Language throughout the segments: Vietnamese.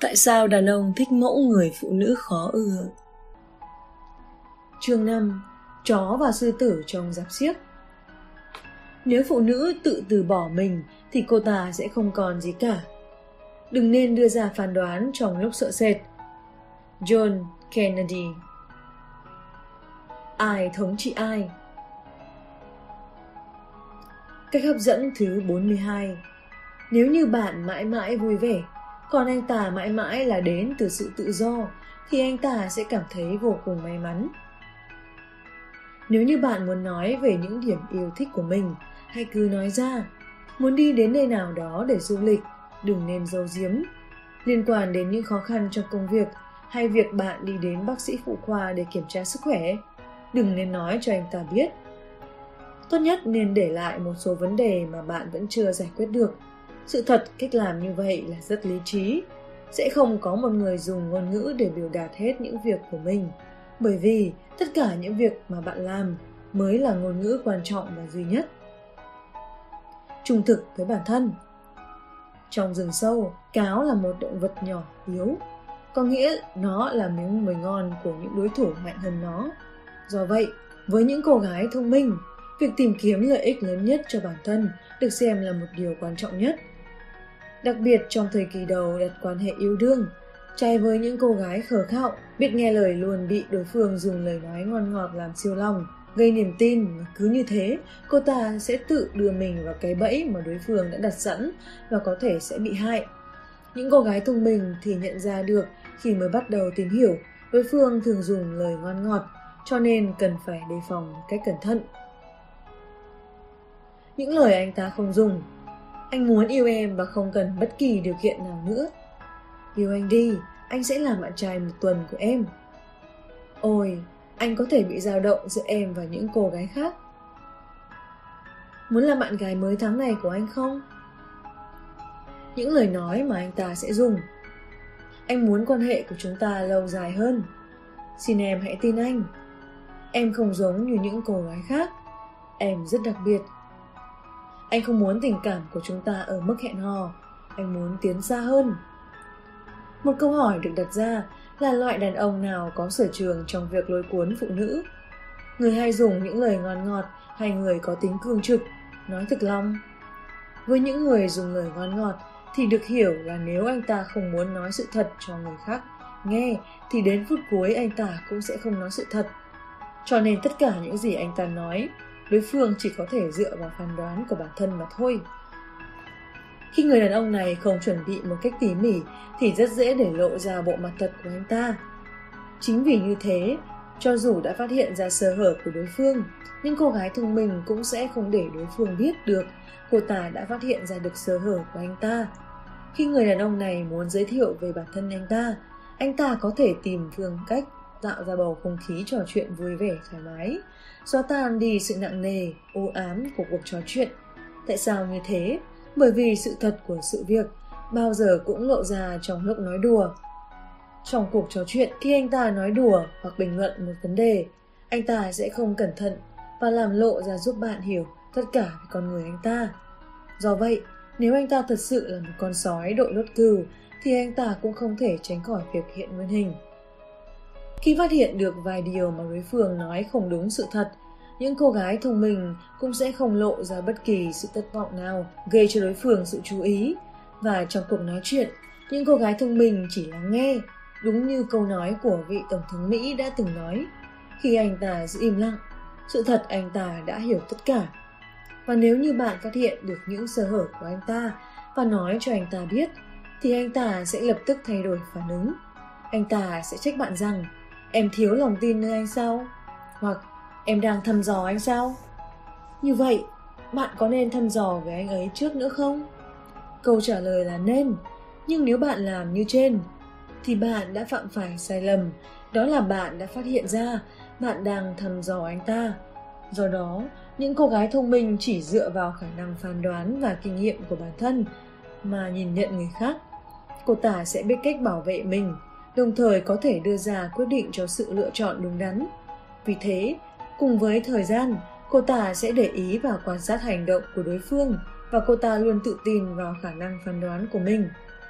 Tại sao đàn ông thích mẫu người phụ nữ khó ưa? Chương 5 Chó và sư tử trong giáp xiếc Nếu phụ nữ tự từ bỏ mình thì cô ta sẽ không còn gì cả. Đừng nên đưa ra phán đoán trong lúc sợ sệt. John Kennedy Ai thống trị ai? Cách hấp dẫn thứ 42 Nếu như bạn mãi mãi vui vẻ còn anh ta mãi mãi là đến từ sự tự do, thì anh ta sẽ cảm thấy vô cùng may mắn. Nếu như bạn muốn nói về những điểm yêu thích của mình, hãy cứ nói ra. Muốn đi đến nơi nào đó để du lịch, đừng nên giấu giếm. Liên quan đến những khó khăn trong công việc hay việc bạn đi đến bác sĩ phụ khoa để kiểm tra sức khỏe, đừng nên nói cho anh ta biết. Tốt nhất nên để lại một số vấn đề mà bạn vẫn chưa giải quyết được sự thật cách làm như vậy là rất lý trí. Sẽ không có một người dùng ngôn ngữ để biểu đạt hết những việc của mình. Bởi vì tất cả những việc mà bạn làm mới là ngôn ngữ quan trọng và duy nhất. Trung thực với bản thân. Trong rừng sâu, cáo là một động vật nhỏ, yếu. Có nghĩa nó là miếng mồi ngon của những đối thủ mạnh hơn nó. Do vậy, với những cô gái thông minh, việc tìm kiếm lợi ích lớn nhất cho bản thân được xem là một điều quan trọng nhất đặc biệt trong thời kỳ đầu đặt quan hệ yêu đương, trai với những cô gái khờ khạo, biết nghe lời luôn bị đối phương dùng lời nói ngon ngọt làm siêu lòng, gây niềm tin và cứ như thế, cô ta sẽ tự đưa mình vào cái bẫy mà đối phương đã đặt sẵn và có thể sẽ bị hại. Những cô gái thông minh thì nhận ra được khi mới bắt đầu tìm hiểu, đối phương thường dùng lời ngon ngọt, cho nên cần phải đề phòng cách cẩn thận. Những lời anh ta không dùng anh muốn yêu em và không cần bất kỳ điều kiện nào nữa. Yêu anh đi, anh sẽ làm bạn trai một tuần của em. Ôi, anh có thể bị dao động giữa em và những cô gái khác. Muốn làm bạn gái mới tháng này của anh không? Những lời nói mà anh ta sẽ dùng. Anh muốn quan hệ của chúng ta lâu dài hơn. Xin em hãy tin anh. Em không giống như những cô gái khác. Em rất đặc biệt anh không muốn tình cảm của chúng ta ở mức hẹn hò, anh muốn tiến xa hơn. Một câu hỏi được đặt ra là loại đàn ông nào có sở trường trong việc lôi cuốn phụ nữ? Người hay dùng những lời ngon ngọt hay người có tính cương trực, nói thực lòng? Với những người dùng lời ngon ngọt thì được hiểu là nếu anh ta không muốn nói sự thật cho người khác nghe thì đến phút cuối anh ta cũng sẽ không nói sự thật. Cho nên tất cả những gì anh ta nói đối phương chỉ có thể dựa vào phán đoán của bản thân mà thôi. Khi người đàn ông này không chuẩn bị một cách tỉ mỉ, thì rất dễ để lộ ra bộ mặt thật của anh ta. Chính vì như thế, cho dù đã phát hiện ra sơ hở của đối phương, nhưng cô gái thông minh cũng sẽ không để đối phương biết được cô ta đã phát hiện ra được sơ hở của anh ta. Khi người đàn ông này muốn giới thiệu về bản thân anh ta anh ta có thể tìm phương cách tạo ra bầu không khí trò chuyện vui vẻ thoải mái xóa tan đi sự nặng nề, u ám của cuộc trò chuyện. Tại sao như thế? Bởi vì sự thật của sự việc bao giờ cũng lộ ra trong lúc nói đùa. Trong cuộc trò chuyện, khi anh ta nói đùa hoặc bình luận một vấn đề, anh ta sẽ không cẩn thận và làm lộ ra giúp bạn hiểu tất cả về con người anh ta. Do vậy, nếu anh ta thật sự là một con sói đội lốt cừu, thì anh ta cũng không thể tránh khỏi việc hiện nguyên hình khi phát hiện được vài điều mà đối phương nói không đúng sự thật, những cô gái thông minh cũng sẽ không lộ ra bất kỳ sự thất vọng nào gây cho đối phương sự chú ý. Và trong cuộc nói chuyện, những cô gái thông minh chỉ lắng nghe, đúng như câu nói của vị Tổng thống Mỹ đã từng nói. Khi anh ta giữ im lặng, sự thật anh ta đã hiểu tất cả. Và nếu như bạn phát hiện được những sơ hở của anh ta và nói cho anh ta biết, thì anh ta sẽ lập tức thay đổi phản ứng. Anh ta sẽ trách bạn rằng em thiếu lòng tin nơi anh sao? Hoặc em đang thăm dò anh sao? Như vậy, bạn có nên thăm dò về anh ấy trước nữa không? Câu trả lời là nên, nhưng nếu bạn làm như trên, thì bạn đã phạm phải sai lầm. Đó là bạn đã phát hiện ra bạn đang thăm dò anh ta. Do đó, những cô gái thông minh chỉ dựa vào khả năng phán đoán và kinh nghiệm của bản thân mà nhìn nhận người khác. Cô ta sẽ biết cách bảo vệ mình đồng thời có thể đưa ra quyết định cho sự lựa chọn đúng đắn. Vì thế, cùng với thời gian, cô ta sẽ để ý và quan sát hành động của đối phương và cô ta luôn tự tin vào khả năng phán đoán của mình.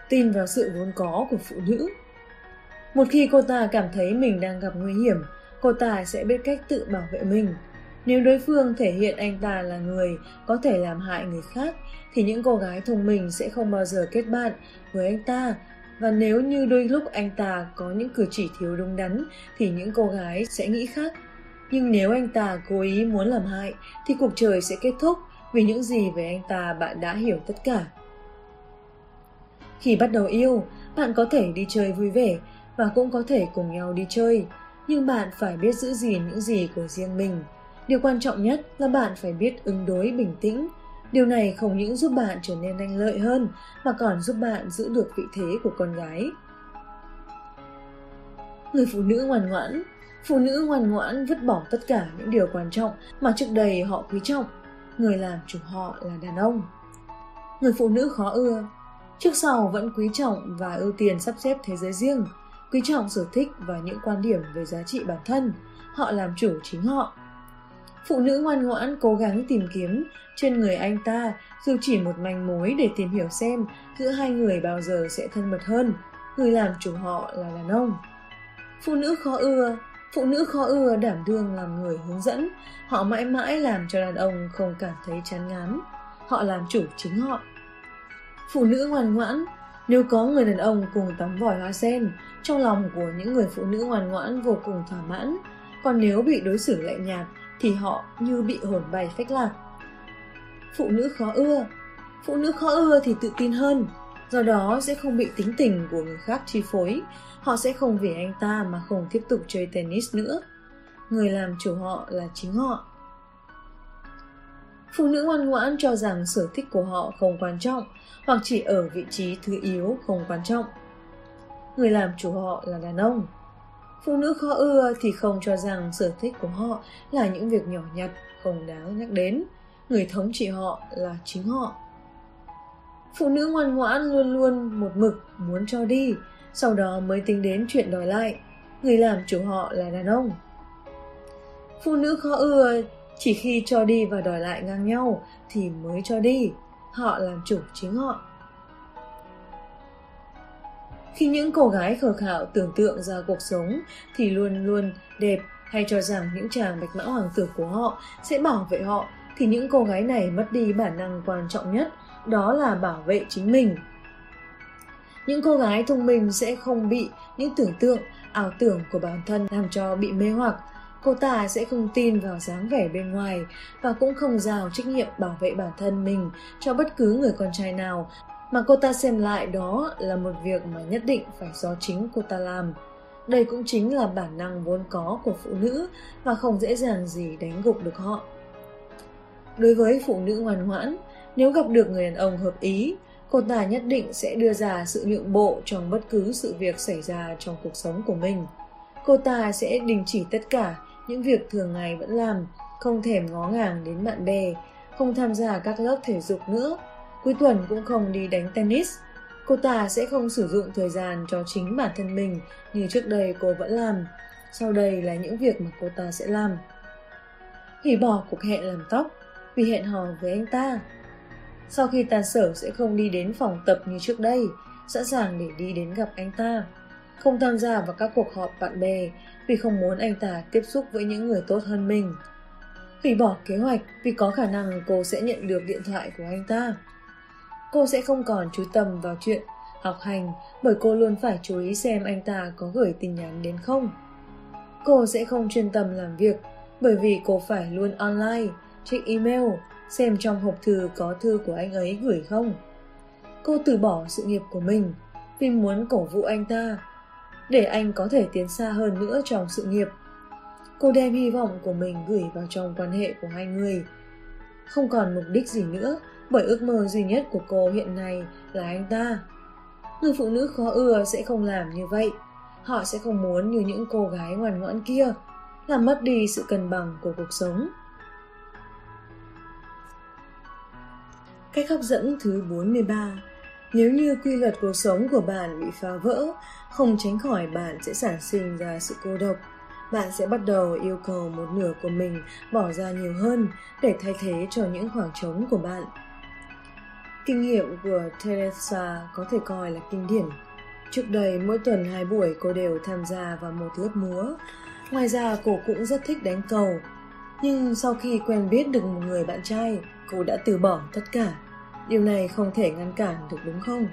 tin vào sự vốn có của phụ nữ. Một khi cô ta cảm thấy mình đang gặp nguy hiểm, cô ta sẽ biết cách tự bảo vệ mình. Nếu đối phương thể hiện anh ta là người có thể làm hại người khác, thì những cô gái thông minh sẽ không bao giờ kết bạn với anh ta. Và nếu như đôi lúc anh ta có những cử chỉ thiếu đúng đắn, thì những cô gái sẽ nghĩ khác. Nhưng nếu anh ta cố ý muốn làm hại, thì cuộc trời sẽ kết thúc vì những gì về anh ta bạn đã hiểu tất cả. Khi bắt đầu yêu, bạn có thể đi chơi vui vẻ và cũng có thể cùng nhau đi chơi, nhưng bạn phải biết giữ gìn những gì của riêng mình. Điều quan trọng nhất là bạn phải biết ứng đối bình tĩnh. Điều này không những giúp bạn trở nên lanh lợi hơn mà còn giúp bạn giữ được vị thế của con gái. Người phụ nữ ngoan ngoãn Phụ nữ ngoan ngoãn vứt bỏ tất cả những điều quan trọng mà trước đây họ quý trọng. Người làm chủ họ là đàn ông. Người phụ nữ khó ưa Trước sau vẫn quý trọng và ưu tiên sắp xếp thế giới riêng, quý trọng sở thích và những quan điểm về giá trị bản thân. Họ làm chủ chính họ. Phụ nữ ngoan ngoãn cố gắng tìm kiếm trên người anh ta dù chỉ một manh mối để tìm hiểu xem giữa hai người bao giờ sẽ thân mật hơn. Người làm chủ họ là đàn ông. Phụ nữ khó ưa Phụ nữ khó ưa đảm đương làm người hướng dẫn. Họ mãi mãi làm cho đàn ông không cảm thấy chán ngán. Họ làm chủ chính họ. Phụ nữ ngoan ngoãn, nếu có người đàn ông cùng tắm vòi hoa sen, trong lòng của những người phụ nữ ngoan ngoãn vô cùng thỏa mãn. Còn nếu bị đối xử lạnh nhạt, thì họ như bị hồn bay phách lạc. Phụ nữ khó ưa Phụ nữ khó ưa thì tự tin hơn, do đó sẽ không bị tính tình của người khác chi phối. Họ sẽ không vì anh ta mà không tiếp tục chơi tennis nữa. Người làm chủ họ là chính họ. Phụ nữ ngoan ngoãn cho rằng sở thích của họ không quan trọng hoặc chỉ ở vị trí thứ yếu không quan trọng. Người làm chủ họ là đàn ông. Phụ nữ khó ưa thì không cho rằng sở thích của họ là những việc nhỏ nhặt không đáng nhắc đến. Người thống trị họ là chính họ. Phụ nữ ngoan ngoãn luôn luôn một mực muốn cho đi, sau đó mới tính đến chuyện đòi lại. Người làm chủ họ là đàn ông. Phụ nữ khó ưa chỉ khi cho đi và đòi lại ngang nhau thì mới cho đi. Họ làm chủ chính họ. Khi những cô gái khờ khạo tưởng tượng ra cuộc sống thì luôn luôn đẹp hay cho rằng những chàng bạch mã hoàng tử của họ sẽ bảo vệ họ thì những cô gái này mất đi bản năng quan trọng nhất đó là bảo vệ chính mình. Những cô gái thông minh sẽ không bị những tưởng tượng, ảo tưởng của bản thân làm cho bị mê hoặc cô ta sẽ không tin vào dáng vẻ bên ngoài và cũng không giao trách nhiệm bảo vệ bản thân mình cho bất cứ người con trai nào mà cô ta xem lại đó là một việc mà nhất định phải do chính cô ta làm. Đây cũng chính là bản năng vốn có của phụ nữ và không dễ dàng gì đánh gục được họ. Đối với phụ nữ ngoan ngoãn, nếu gặp được người đàn ông hợp ý, cô ta nhất định sẽ đưa ra sự nhượng bộ trong bất cứ sự việc xảy ra trong cuộc sống của mình. Cô ta sẽ đình chỉ tất cả những việc thường ngày vẫn làm, không thèm ngó ngàng đến bạn bè, không tham gia các lớp thể dục nữa, cuối tuần cũng không đi đánh tennis. Cô ta sẽ không sử dụng thời gian cho chính bản thân mình như trước đây cô vẫn làm. Sau đây là những việc mà cô ta sẽ làm. Hủy bỏ cuộc hẹn làm tóc vì hẹn hò với anh ta. Sau khi tàn sở sẽ không đi đến phòng tập như trước đây, sẵn sàng để đi đến gặp anh ta. Không tham gia vào các cuộc họp bạn bè vì không muốn anh ta tiếp xúc với những người tốt hơn mình. Hủy bỏ kế hoạch vì có khả năng cô sẽ nhận được điện thoại của anh ta. Cô sẽ không còn chú tâm vào chuyện học hành bởi cô luôn phải chú ý xem anh ta có gửi tin nhắn đến không. Cô sẽ không chuyên tâm làm việc bởi vì cô phải luôn online, check email, xem trong hộp thư có thư của anh ấy gửi không. Cô từ bỏ sự nghiệp của mình vì muốn cổ vũ anh ta để anh có thể tiến xa hơn nữa trong sự nghiệp. Cô đem hy vọng của mình gửi vào trong quan hệ của hai người. Không còn mục đích gì nữa, bởi ước mơ duy nhất của cô hiện nay là anh ta. Người phụ nữ khó ưa sẽ không làm như vậy. Họ sẽ không muốn như những cô gái ngoan ngoãn kia, làm mất đi sự cân bằng của cuộc sống. Cách hấp dẫn thứ 43 nếu như quy luật cuộc sống của bạn bị phá vỡ, không tránh khỏi bạn sẽ sản sinh ra sự cô độc. Bạn sẽ bắt đầu yêu cầu một nửa của mình bỏ ra nhiều hơn để thay thế cho những khoảng trống của bạn. Kinh nghiệm của Teresa có thể coi là kinh điển. Trước đây mỗi tuần hai buổi cô đều tham gia vào một lớp múa. Ngoài ra cô cũng rất thích đánh cầu. Nhưng sau khi quen biết được một người bạn trai, cô đã từ bỏ tất cả. Điều này không thể ngăn cản được đúng không?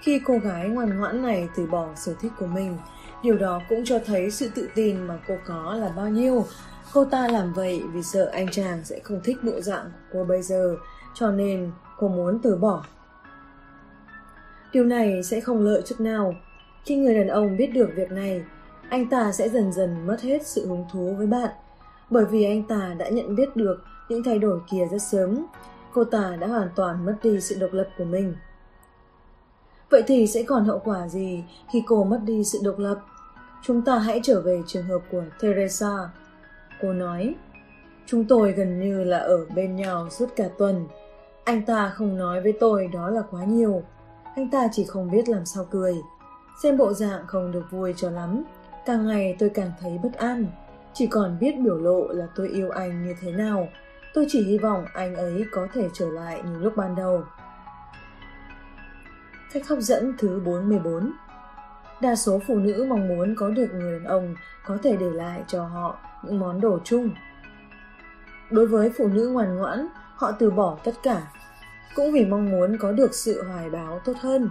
Khi cô gái ngoan ngoãn này từ bỏ sở thích của mình, điều đó cũng cho thấy sự tự tin mà cô có là bao nhiêu. Cô ta làm vậy vì sợ anh chàng sẽ không thích bộ dạng của cô bây giờ, cho nên cô muốn từ bỏ. Điều này sẽ không lợi chút nào. Khi người đàn ông biết được việc này, anh ta sẽ dần dần mất hết sự hứng thú với bạn. Bởi vì anh ta đã nhận biết được những thay đổi kia rất sớm, cô ta đã hoàn toàn mất đi sự độc lập của mình. Vậy thì sẽ còn hậu quả gì khi cô mất đi sự độc lập? Chúng ta hãy trở về trường hợp của Teresa. Cô nói, chúng tôi gần như là ở bên nhau suốt cả tuần. Anh ta không nói với tôi đó là quá nhiều. Anh ta chỉ không biết làm sao cười. Xem bộ dạng không được vui cho lắm. Càng ngày tôi càng thấy bất an. Chỉ còn biết biểu lộ là tôi yêu anh như thế nào. Tôi chỉ hy vọng anh ấy có thể trở lại như lúc ban đầu. Cách hấp dẫn thứ 44 Đa số phụ nữ mong muốn có được người đàn ông có thể để lại cho họ những món đồ chung. Đối với phụ nữ ngoan ngoãn, họ từ bỏ tất cả, cũng vì mong muốn có được sự hoài báo tốt hơn.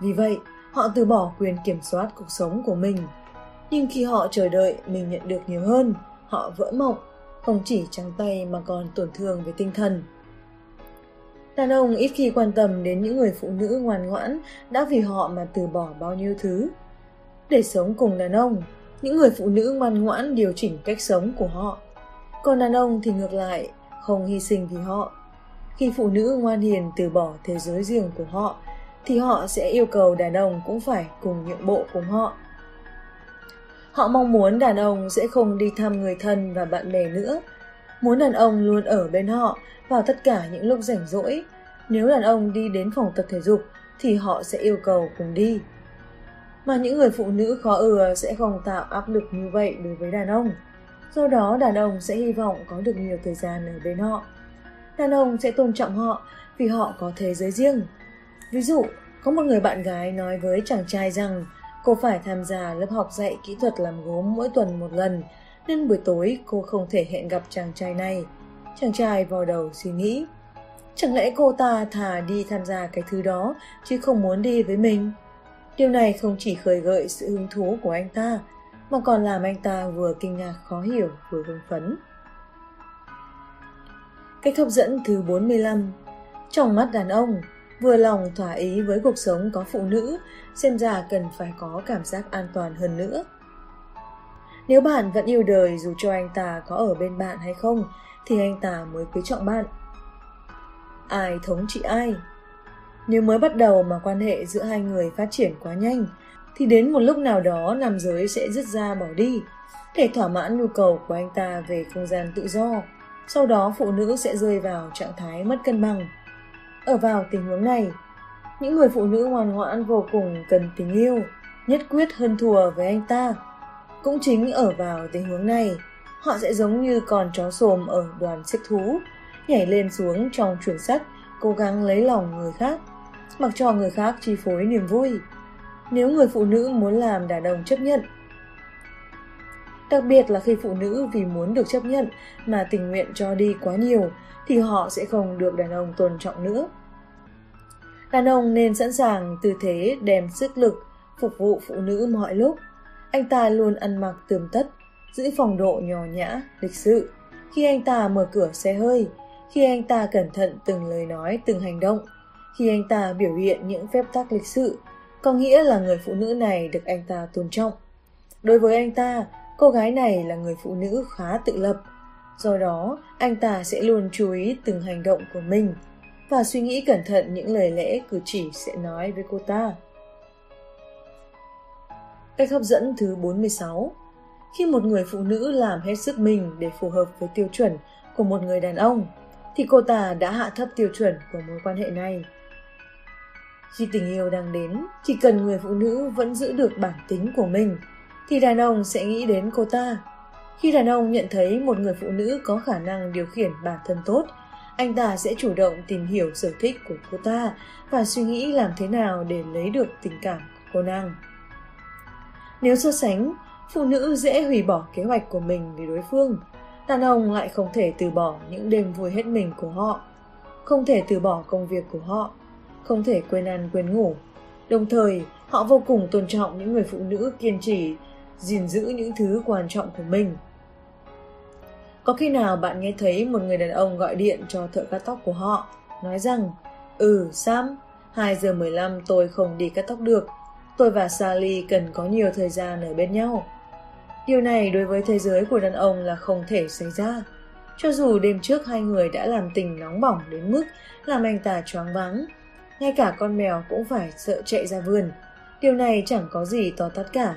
Vì vậy, họ từ bỏ quyền kiểm soát cuộc sống của mình. Nhưng khi họ chờ đợi mình nhận được nhiều hơn, họ vỡ mộng, không chỉ trắng tay mà còn tổn thương về tinh thần. Đàn ông ít khi quan tâm đến những người phụ nữ ngoan ngoãn đã vì họ mà từ bỏ bao nhiêu thứ. Để sống cùng đàn ông, những người phụ nữ ngoan ngoãn điều chỉnh cách sống của họ. Còn đàn ông thì ngược lại, không hy sinh vì họ. Khi phụ nữ ngoan hiền từ bỏ thế giới riêng của họ, thì họ sẽ yêu cầu đàn ông cũng phải cùng nhượng bộ cùng họ. Họ mong muốn đàn ông sẽ không đi thăm người thân và bạn bè nữa, muốn đàn ông luôn ở bên họ vào tất cả những lúc rảnh rỗi. Nếu đàn ông đi đến phòng tập thể dục thì họ sẽ yêu cầu cùng đi. Mà những người phụ nữ khó ưa sẽ không tạo áp lực như vậy đối với đàn ông. Do đó đàn ông sẽ hy vọng có được nhiều thời gian ở bên họ. Đàn ông sẽ tôn trọng họ vì họ có thế giới riêng. Ví dụ, có một người bạn gái nói với chàng trai rằng cô phải tham gia lớp học dạy kỹ thuật làm gốm mỗi tuần một lần, nên buổi tối cô không thể hẹn gặp chàng trai này. Chàng trai vào đầu suy nghĩ, chẳng lẽ cô ta thà đi tham gia cái thứ đó chứ không muốn đi với mình? Điều này không chỉ khởi gợi sự hứng thú của anh ta, mà còn làm anh ta vừa kinh ngạc khó hiểu vừa hưng phấn. Cách hấp dẫn thứ 45 Trong mắt đàn ông, vừa lòng thỏa ý với cuộc sống có phụ nữ, xem ra cần phải có cảm giác an toàn hơn nữa. Nếu bạn vẫn yêu đời dù cho anh ta có ở bên bạn hay không, thì anh ta mới quý trọng bạn. Ai thống trị ai? Nếu mới bắt đầu mà quan hệ giữa hai người phát triển quá nhanh, thì đến một lúc nào đó nam giới sẽ dứt ra bỏ đi, để thỏa mãn nhu cầu của anh ta về không gian tự do. Sau đó phụ nữ sẽ rơi vào trạng thái mất cân bằng. Ở vào tình huống này, những người phụ nữ ngoan ngoãn vô cùng cần tình yêu, nhất quyết hơn thua với anh ta. Cũng chính ở vào tình huống này, họ sẽ giống như con chó xồm ở đoàn xích thú, nhảy lên xuống trong chuồng sắt, cố gắng lấy lòng người khác, mặc cho người khác chi phối niềm vui. Nếu người phụ nữ muốn làm đàn ông chấp nhận, đặc biệt là khi phụ nữ vì muốn được chấp nhận mà tình nguyện cho đi quá nhiều, thì họ sẽ không được đàn ông tôn trọng nữa. Đàn ông nên sẵn sàng tư thế đem sức lực phục vụ phụ nữ mọi lúc. Anh ta luôn ăn mặc tươm tất, giữ phong độ nhỏ nhã, lịch sự. Khi anh ta mở cửa xe hơi, khi anh ta cẩn thận từng lời nói, từng hành động, khi anh ta biểu hiện những phép tắc lịch sự, có nghĩa là người phụ nữ này được anh ta tôn trọng. Đối với anh ta, cô gái này là người phụ nữ khá tự lập. Do đó, anh ta sẽ luôn chú ý từng hành động của mình và suy nghĩ cẩn thận những lời lẽ cử chỉ sẽ nói với cô ta. Cách hấp dẫn thứ 46 Khi một người phụ nữ làm hết sức mình để phù hợp với tiêu chuẩn của một người đàn ông, thì cô ta đã hạ thấp tiêu chuẩn của mối quan hệ này. Khi tình yêu đang đến, chỉ cần người phụ nữ vẫn giữ được bản tính của mình, thì đàn ông sẽ nghĩ đến cô ta. Khi đàn ông nhận thấy một người phụ nữ có khả năng điều khiển bản thân tốt, anh ta sẽ chủ động tìm hiểu sở thích của cô ta và suy nghĩ làm thế nào để lấy được tình cảm của cô nàng. Nếu so sánh, phụ nữ dễ hủy bỏ kế hoạch của mình vì đối phương, đàn ông lại không thể từ bỏ những đêm vui hết mình của họ, không thể từ bỏ công việc của họ, không thể quên ăn quên ngủ. Đồng thời, họ vô cùng tôn trọng những người phụ nữ kiên trì gìn giữ những thứ quan trọng của mình. Có khi nào bạn nghe thấy một người đàn ông gọi điện cho thợ cắt tóc của họ, nói rằng Ừ, Sam, 2 giờ 15 tôi không đi cắt tóc được. Tôi và Sally cần có nhiều thời gian ở bên nhau. Điều này đối với thế giới của đàn ông là không thể xảy ra. Cho dù đêm trước hai người đã làm tình nóng bỏng đến mức làm anh ta choáng váng, ngay cả con mèo cũng phải sợ chạy ra vườn. Điều này chẳng có gì to tát cả.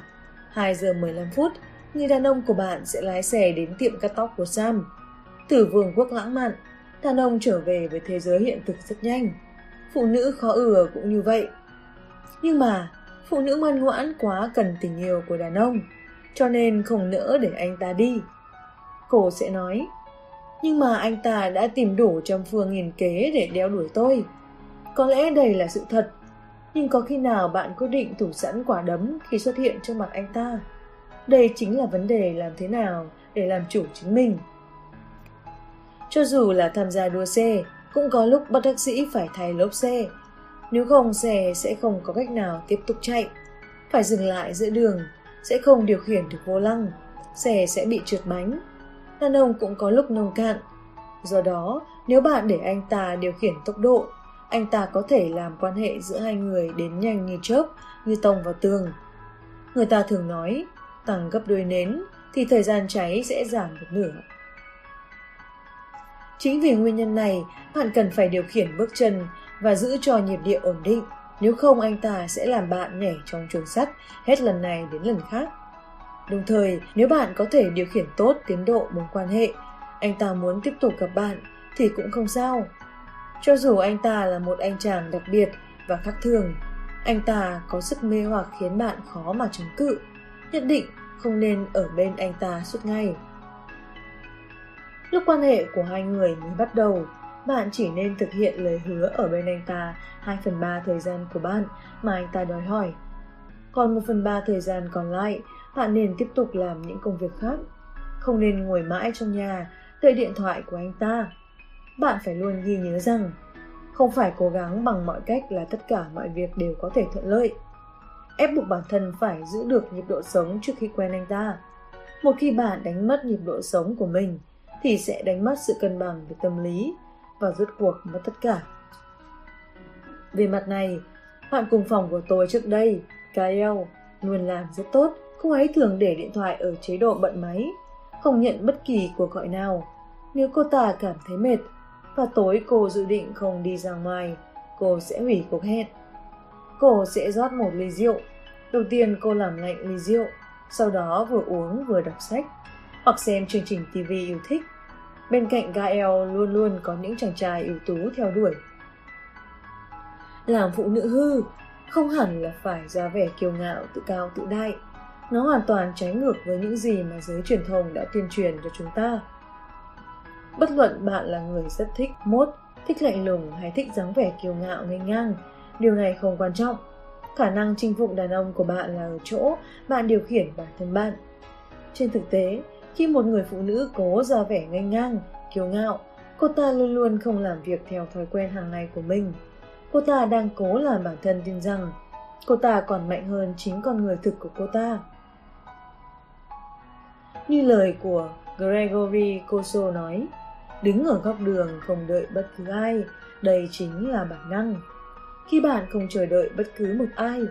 2 giờ 15 phút, người đàn ông của bạn sẽ lái xe đến tiệm cắt tóc của Sam. Từ vương quốc lãng mạn, đàn ông trở về với thế giới hiện thực rất nhanh. Phụ nữ khó ừa cũng như vậy. Nhưng mà, phụ nữ ngoan ngoãn quá cần tình yêu của đàn ông, cho nên không nỡ để anh ta đi. Cô sẽ nói, nhưng mà anh ta đã tìm đủ trăm phương nghìn kế để đeo đuổi tôi. Có lẽ đây là sự thật, nhưng có khi nào bạn quyết định thủ sẵn quả đấm khi xuất hiện trước mặt anh ta? Đây chính là vấn đề làm thế nào để làm chủ chính mình. Cho dù là tham gia đua xe, cũng có lúc bất đắc sĩ phải thay lốp xe. Nếu không xe sẽ không có cách nào tiếp tục chạy. Phải dừng lại giữa đường, sẽ không điều khiển được vô lăng, xe sẽ bị trượt bánh. Đàn ông cũng có lúc nông cạn. Do đó, nếu bạn để anh ta điều khiển tốc độ, anh ta có thể làm quan hệ giữa hai người đến nhanh như chớp, như tông vào tường. Người ta thường nói, tăng gấp đôi nến thì thời gian cháy sẽ giảm một nửa. Chính vì nguyên nhân này, bạn cần phải điều khiển bước chân và giữ cho nhịp điệu ổn định. Nếu không anh ta sẽ làm bạn nhảy trong chuồng sắt hết lần này đến lần khác. Đồng thời, nếu bạn có thể điều khiển tốt tiến độ mối quan hệ, anh ta muốn tiếp tục gặp bạn thì cũng không sao. Cho dù anh ta là một anh chàng đặc biệt và khác thường, anh ta có sức mê hoặc khiến bạn khó mà chống cự. Nhất định không nên ở bên anh ta suốt ngày. Lúc quan hệ của hai người mới bắt đầu, bạn chỉ nên thực hiện lời hứa ở bên anh ta 2 phần 3 thời gian của bạn mà anh ta đòi hỏi. Còn 1 phần 3 thời gian còn lại, bạn nên tiếp tục làm những công việc khác. Không nên ngồi mãi trong nhà, đợi điện thoại của anh ta. Bạn phải luôn ghi nhớ rằng, không phải cố gắng bằng mọi cách là tất cả mọi việc đều có thể thuận lợi. Ép buộc bản thân phải giữ được nhịp độ sống trước khi quen anh ta. Một khi bạn đánh mất nhịp độ sống của mình, thì sẽ đánh mất sự cân bằng về tâm lý và rốt cuộc mất tất cả. Về mặt này, bạn cùng phòng của tôi trước đây, Kael, luôn làm rất tốt. Cô ấy thường để điện thoại ở chế độ bận máy, không nhận bất kỳ cuộc gọi nào. Nếu cô ta cảm thấy mệt, và tối cô dự định không đi ra ngoài, cô sẽ hủy cuộc hẹn. Cô sẽ rót một ly rượu. Đầu tiên cô làm lạnh ly rượu, sau đó vừa uống vừa đọc sách, hoặc xem chương trình TV yêu thích. Bên cạnh Gael luôn luôn có những chàng trai ưu tú theo đuổi. Làm phụ nữ hư, không hẳn là phải ra vẻ kiêu ngạo, tự cao, tự đại. Nó hoàn toàn trái ngược với những gì mà giới truyền thông đã tuyên truyền cho chúng ta. Bất luận bạn là người rất thích mốt, thích lạnh lùng hay thích dáng vẻ kiêu ngạo ngây ngang, điều này không quan trọng. Khả năng chinh phục đàn ông của bạn là ở chỗ bạn điều khiển bản thân bạn. Trên thực tế, khi một người phụ nữ cố ra vẻ ngây ngang, kiêu ngạo, cô ta luôn luôn không làm việc theo thói quen hàng ngày của mình. Cô ta đang cố làm bản thân tin rằng cô ta còn mạnh hơn chính con người thực của cô ta. Như lời của Gregory Koso nói, đứng ở góc đường không đợi bất cứ ai, đây chính là bản năng. Khi bạn không chờ đợi bất cứ một ai,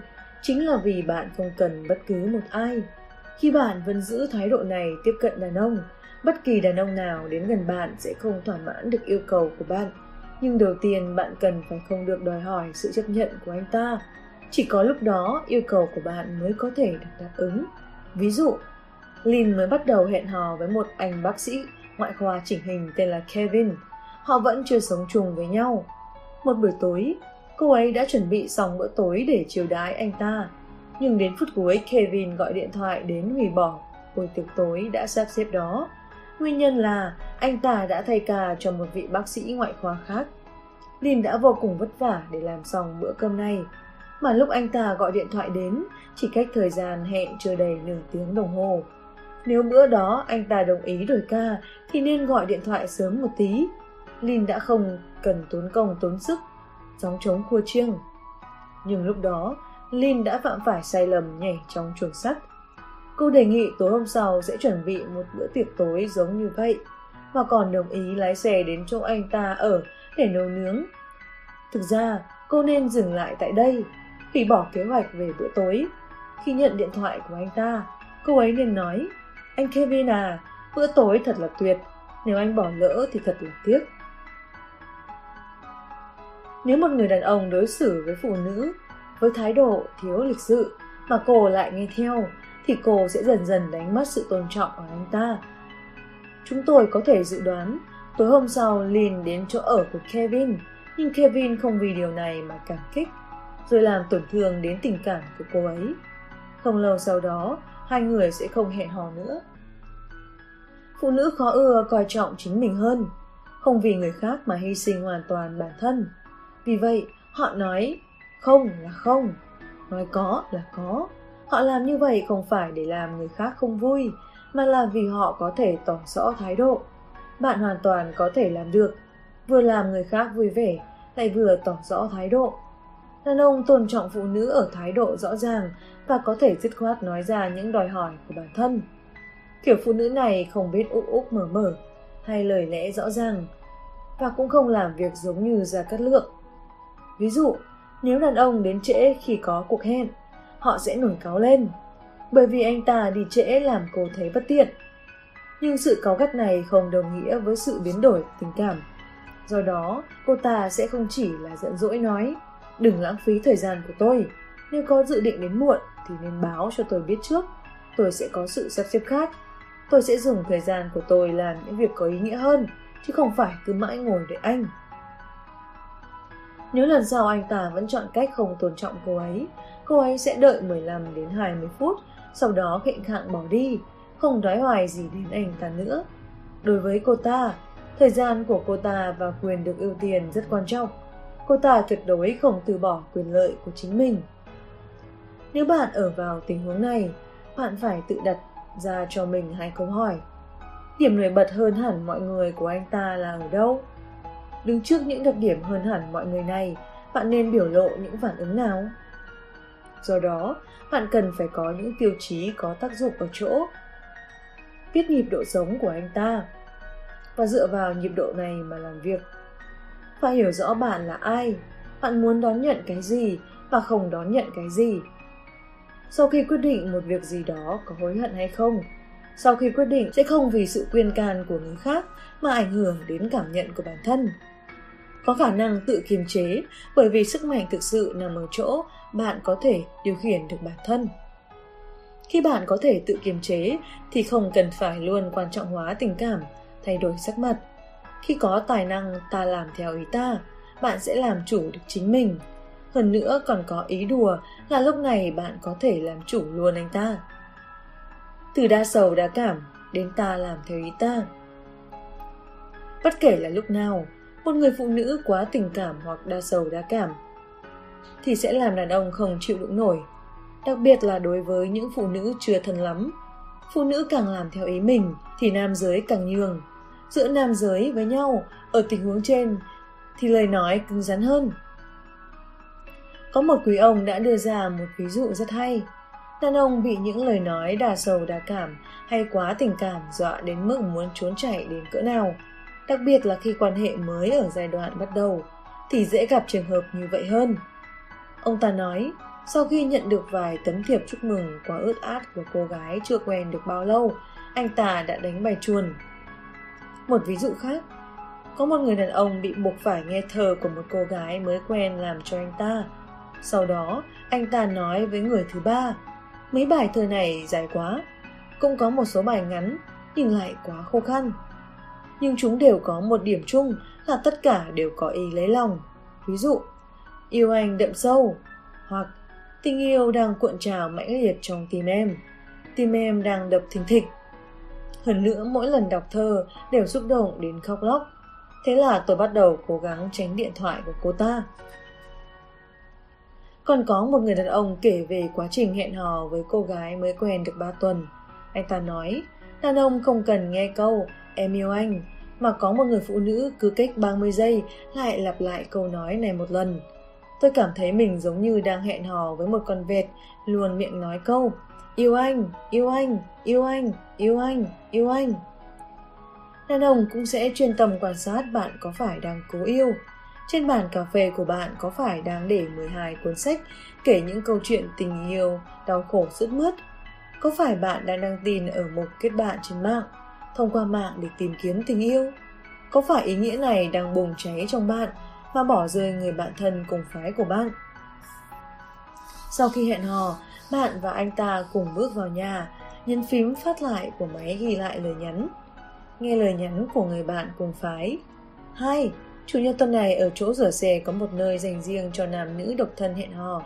chính là vì bạn không cần bất cứ một ai. Khi bạn vẫn giữ thái độ này tiếp cận đàn ông, bất kỳ đàn ông nào đến gần bạn sẽ không thỏa mãn được yêu cầu của bạn. Nhưng đầu tiên bạn cần phải không được đòi hỏi sự chấp nhận của anh ta. Chỉ có lúc đó yêu cầu của bạn mới có thể được đáp ứng. Ví dụ, Lin mới bắt đầu hẹn hò với một anh bác sĩ ngoại khoa chỉnh hình tên là Kevin. Họ vẫn chưa sống chung với nhau. Một buổi tối, cô ấy đã chuẩn bị xong bữa tối để chiều đái anh ta. Nhưng đến phút cuối Kevin gọi điện thoại đến hủy bỏ buổi tiệc tối đã sắp xếp đó. Nguyên nhân là anh ta đã thay ca cho một vị bác sĩ ngoại khoa khác. Lin đã vô cùng vất vả để làm xong bữa cơm này. Mà lúc anh ta gọi điện thoại đến, chỉ cách thời gian hẹn chưa đầy nửa tiếng đồng hồ. Nếu bữa đó anh ta đồng ý đổi ca thì nên gọi điện thoại sớm một tí. Lin đã không cần tốn công tốn sức, gióng trống khua chiêng. Nhưng lúc đó, Lin đã phạm phải sai lầm nhảy trong chuồng sắt. Cô đề nghị tối hôm sau sẽ chuẩn bị một bữa tiệc tối giống như vậy, và còn đồng ý lái xe đến chỗ anh ta ở để nấu nướng. Thực ra, cô nên dừng lại tại đây, hủy bỏ kế hoạch về bữa tối. Khi nhận điện thoại của anh ta, cô ấy nên nói, anh Kevin à, bữa tối thật là tuyệt, nếu anh bỏ lỡ thì thật là tiếc. Nếu một người đàn ông đối xử với phụ nữ với thái độ thiếu lịch sự mà cô lại nghe theo thì cô sẽ dần dần đánh mất sự tôn trọng ở anh ta. Chúng tôi có thể dự đoán tối hôm sau Lin đến chỗ ở của Kevin nhưng Kevin không vì điều này mà cảm kích rồi làm tổn thương đến tình cảm của cô ấy. Không lâu sau đó, hai người sẽ không hẹn hò nữa. Phụ nữ khó ưa coi trọng chính mình hơn, không vì người khác mà hy sinh hoàn toàn bản thân. Vì vậy, họ nói không là không, nói có là có. Họ làm như vậy không phải để làm người khác không vui, mà là vì họ có thể tỏ rõ thái độ. Bạn hoàn toàn có thể làm được, vừa làm người khác vui vẻ, lại vừa tỏ rõ thái độ. Đàn ông tôn trọng phụ nữ ở thái độ rõ ràng và có thể dứt khoát nói ra những đòi hỏi của bản thân. Kiểu phụ nữ này không biết úp úp mở mở hay lời lẽ rõ ràng và cũng không làm việc giống như Gia Cát Lượng. Ví dụ, nếu đàn ông đến trễ khi có cuộc hẹn, họ sẽ nổi cáo lên, bởi vì anh ta đi trễ làm cô thấy bất tiện. Nhưng sự cáu gắt này không đồng nghĩa với sự biến đổi tình cảm. Do đó, cô ta sẽ không chỉ là giận dỗi nói, đừng lãng phí thời gian của tôi, nếu có dự định đến muộn thì nên báo cho tôi biết trước, tôi sẽ có sự sắp xếp khác. Tôi sẽ dùng thời gian của tôi làm những việc có ý nghĩa hơn, chứ không phải cứ mãi ngồi đợi anh. Nếu lần sau anh ta vẫn chọn cách không tôn trọng cô ấy, cô ấy sẽ đợi 15 đến 20 phút, sau đó khệnh khạng bỏ đi, không nói hoài gì đến anh ta nữa. Đối với cô ta, thời gian của cô ta và quyền được ưu tiên rất quan trọng. Cô ta tuyệt đối không từ bỏ quyền lợi của chính mình. Nếu bạn ở vào tình huống này, bạn phải tự đặt ra cho mình hai câu hỏi. Điểm nổi bật hơn hẳn mọi người của anh ta là ở đâu? Đứng trước những đặc điểm hơn hẳn mọi người này, bạn nên biểu lộ những phản ứng nào? Do đó, bạn cần phải có những tiêu chí có tác dụng ở chỗ biết nhịp độ sống của anh ta và dựa vào nhịp độ này mà làm việc. Phải hiểu rõ bạn là ai, bạn muốn đón nhận cái gì và không đón nhận cái gì. Sau khi quyết định một việc gì đó có hối hận hay không, sau khi quyết định sẽ không vì sự quyên can của người khác mà ảnh hưởng đến cảm nhận của bản thân. Có khả năng tự kiềm chế bởi vì sức mạnh thực sự nằm ở chỗ bạn có thể điều khiển được bản thân. Khi bạn có thể tự kiềm chế thì không cần phải luôn quan trọng hóa tình cảm thay đổi sắc mặt. Khi có tài năng ta làm theo ý ta bạn sẽ làm chủ được chính mình hơn nữa còn có ý đùa là lúc này bạn có thể làm chủ luôn anh ta. Từ đa sầu đa cảm đến ta làm theo ý ta. Bất kể là lúc nào, một người phụ nữ quá tình cảm hoặc đa sầu đa cảm thì sẽ làm đàn ông không chịu đựng nổi. Đặc biệt là đối với những phụ nữ chưa thân lắm. Phụ nữ càng làm theo ý mình thì nam giới càng nhường. Giữa nam giới với nhau, ở tình huống trên thì lời nói cứng rắn hơn có một quý ông đã đưa ra một ví dụ rất hay đàn ông bị những lời nói đà sầu đà cảm hay quá tình cảm dọa đến mức muốn trốn chạy đến cỡ nào đặc biệt là khi quan hệ mới ở giai đoạn bắt đầu, thì dễ gặp trường hợp như vậy hơn. Ông ta nói, sau khi nhận được vài tấm thiệp chúc mừng quá ướt át của cô gái chưa quen được bao lâu, anh ta đã đánh bài chuồn. Một ví dụ khác, có một người đàn ông bị buộc phải nghe thờ của một cô gái mới quen làm cho anh ta. Sau đó, anh ta nói với người thứ ba, mấy bài thơ này dài quá, cũng có một số bài ngắn, nhưng lại quá khô khăn nhưng chúng đều có một điểm chung là tất cả đều có ý lấy lòng. Ví dụ, yêu anh đậm sâu, hoặc tình yêu đang cuộn trào mãnh liệt trong tim em, tim em đang đập thình thịch. Hơn nữa mỗi lần đọc thơ đều xúc động đến khóc lóc. Thế là tôi bắt đầu cố gắng tránh điện thoại của cô ta. Còn có một người đàn ông kể về quá trình hẹn hò với cô gái mới quen được 3 tuần. Anh ta nói, đàn ông không cần nghe câu em yêu anh, mà có một người phụ nữ cứ cách 30 giây lại lặp lại câu nói này một lần. Tôi cảm thấy mình giống như đang hẹn hò với một con vẹt, luôn miệng nói câu Yêu anh, yêu anh, yêu anh, yêu anh, yêu anh. Đàn ông cũng sẽ chuyên tâm quan sát bạn có phải đang cố yêu. Trên bàn cà phê của bạn có phải đang để 12 cuốn sách kể những câu chuyện tình yêu, đau khổ sứt mướt? Có phải bạn đang đăng tin ở một kết bạn trên mạng, thông qua mạng để tìm kiếm tình yêu? Có phải ý nghĩa này đang bùng cháy trong bạn và bỏ rơi người bạn thân cùng phái của bạn? Sau khi hẹn hò, bạn và anh ta cùng bước vào nhà, nhấn phím phát lại của máy ghi lại lời nhắn. Nghe lời nhắn của người bạn cùng phái. Hai, chủ nhật tuần này ở chỗ rửa xe có một nơi dành riêng cho nam nữ độc thân hẹn hò.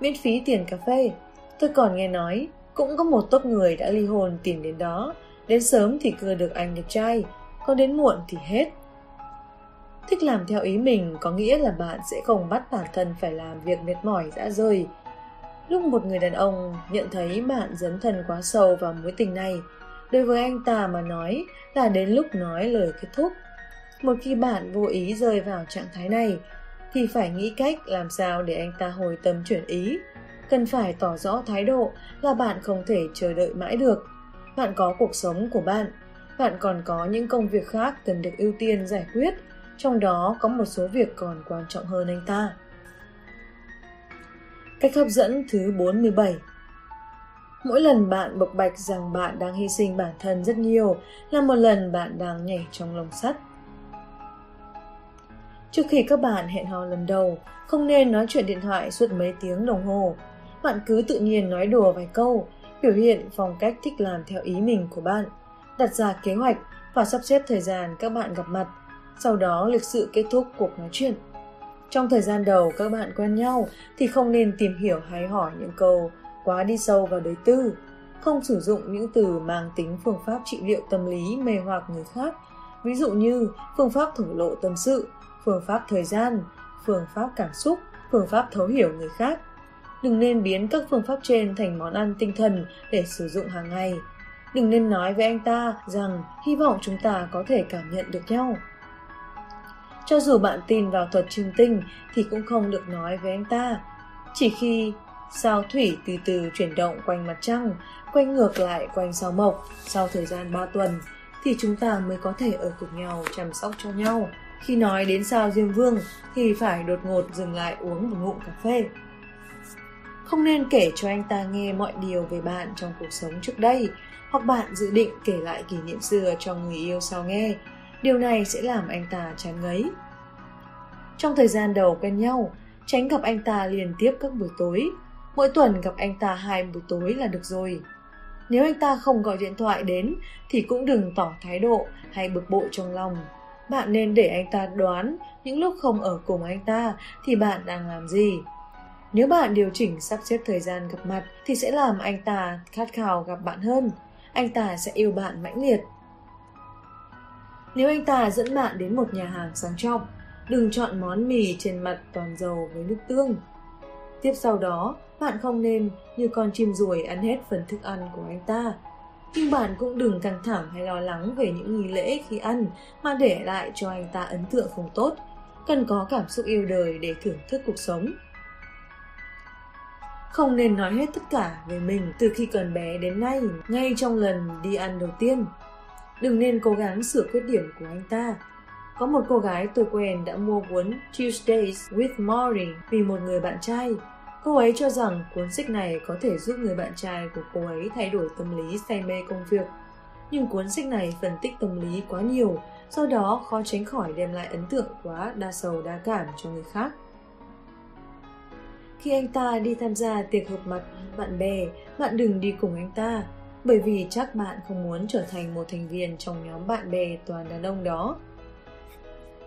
Miễn phí tiền cà phê. Tôi còn nghe nói, cũng có một tốp người đã ly hôn tìm đến đó. Đến sớm thì cưa được anh đẹp trai, còn đến muộn thì hết. Thích làm theo ý mình có nghĩa là bạn sẽ không bắt bản thân phải làm việc mệt mỏi dã rời, Lúc một người đàn ông nhận thấy bạn dấn thân quá sâu vào mối tình này, đối với anh ta mà nói là đến lúc nói lời kết thúc. Một khi bạn vô ý rơi vào trạng thái này, thì phải nghĩ cách làm sao để anh ta hồi tâm chuyển ý. Cần phải tỏ rõ thái độ là bạn không thể chờ đợi mãi được. Bạn có cuộc sống của bạn, bạn còn có những công việc khác cần được ưu tiên giải quyết, trong đó có một số việc còn quan trọng hơn anh ta. Cách hấp dẫn thứ 47 Mỗi lần bạn bộc bạch rằng bạn đang hy sinh bản thân rất nhiều là một lần bạn đang nhảy trong lồng sắt. Trước khi các bạn hẹn hò lần đầu, không nên nói chuyện điện thoại suốt mấy tiếng đồng hồ. Bạn cứ tự nhiên nói đùa vài câu, biểu hiện phong cách thích làm theo ý mình của bạn, đặt ra kế hoạch và sắp xếp thời gian các bạn gặp mặt, sau đó lịch sự kết thúc cuộc nói chuyện. Trong thời gian đầu các bạn quen nhau thì không nên tìm hiểu hay hỏi những câu quá đi sâu vào đời tư. Không sử dụng những từ mang tính phương pháp trị liệu tâm lý mê hoặc người khác, ví dụ như phương pháp thổ lộ tâm sự, phương pháp thời gian, phương pháp cảm xúc, phương pháp thấu hiểu người khác. Đừng nên biến các phương pháp trên thành món ăn tinh thần để sử dụng hàng ngày. Đừng nên nói với anh ta rằng hy vọng chúng ta có thể cảm nhận được nhau. Cho dù bạn tin vào thuật chiêm tinh thì cũng không được nói với anh ta. Chỉ khi sao thủy từ từ chuyển động quanh mặt trăng, quanh ngược lại quanh sao mộc sau thời gian 3 tuần thì chúng ta mới có thể ở cùng nhau chăm sóc cho nhau. Khi nói đến sao Diêm Vương thì phải đột ngột dừng lại uống một ngụm cà phê. Không nên kể cho anh ta nghe mọi điều về bạn trong cuộc sống trước đây, hoặc bạn dự định kể lại kỷ niệm xưa cho người yêu sau nghe, Điều này sẽ làm anh ta chán ngấy. Trong thời gian đầu quen nhau, tránh gặp anh ta liên tiếp các buổi tối. Mỗi tuần gặp anh ta hai buổi tối là được rồi. Nếu anh ta không gọi điện thoại đến thì cũng đừng tỏ thái độ hay bực bội trong lòng. Bạn nên để anh ta đoán những lúc không ở cùng anh ta thì bạn đang làm gì. Nếu bạn điều chỉnh sắp xếp thời gian gặp mặt thì sẽ làm anh ta khát khao gặp bạn hơn. Anh ta sẽ yêu bạn mãnh liệt nếu anh ta dẫn bạn đến một nhà hàng sang trọng, đừng chọn món mì trên mặt toàn dầu với nước tương. Tiếp sau đó, bạn không nên như con chim ruồi ăn hết phần thức ăn của anh ta. Nhưng bạn cũng đừng căng thẳng hay lo lắng về những nghi lễ khi ăn mà để lại cho anh ta ấn tượng không tốt. Cần có cảm xúc yêu đời để thưởng thức cuộc sống. Không nên nói hết tất cả về mình từ khi còn bé đến nay, ngay trong lần đi ăn đầu tiên. Đừng nên cố gắng sửa khuyết điểm của anh ta. Có một cô gái tôi quen đã mua cuốn Tuesdays with Maury vì một người bạn trai. Cô ấy cho rằng cuốn sách này có thể giúp người bạn trai của cô ấy thay đổi tâm lý say mê công việc. Nhưng cuốn sách này phân tích tâm lý quá nhiều, do đó khó tránh khỏi đem lại ấn tượng quá đa sầu đa cảm cho người khác. Khi anh ta đi tham gia tiệc họp mặt bạn bè, bạn đừng đi cùng anh ta, bởi vì chắc bạn không muốn trở thành một thành viên trong nhóm bạn bè toàn đàn ông đó.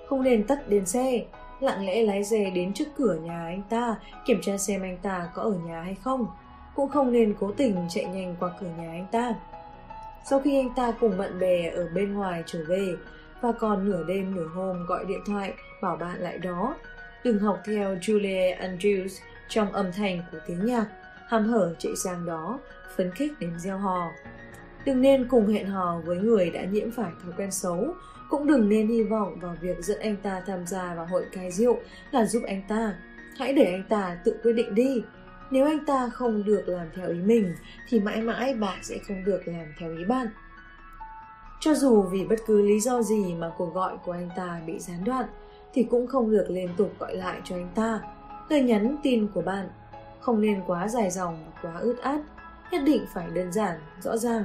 Không nên tắt đèn xe, lặng lẽ lái xe đến trước cửa nhà anh ta, kiểm tra xem anh ta có ở nhà hay không. Cũng không nên cố tình chạy nhanh qua cửa nhà anh ta. Sau khi anh ta cùng bạn bè ở bên ngoài trở về và còn nửa đêm nửa hôm gọi điện thoại bảo bạn lại đó. Đừng học theo Julia Andrews trong âm thanh của tiếng nhạc, hăm hở chạy sang đó, phấn khích đến gieo hò. Đừng nên cùng hẹn hò với người đã nhiễm phải thói quen xấu, cũng đừng nên hy vọng vào việc dẫn anh ta tham gia vào hội cai rượu là giúp anh ta. Hãy để anh ta tự quyết định đi. Nếu anh ta không được làm theo ý mình, thì mãi mãi bạn sẽ không được làm theo ý bạn. Cho dù vì bất cứ lý do gì mà cuộc gọi của anh ta bị gián đoạn, thì cũng không được liên tục gọi lại cho anh ta. Lời nhắn tin của bạn không nên quá dài dòng và quá ướt át, nhất định phải đơn giản, rõ ràng,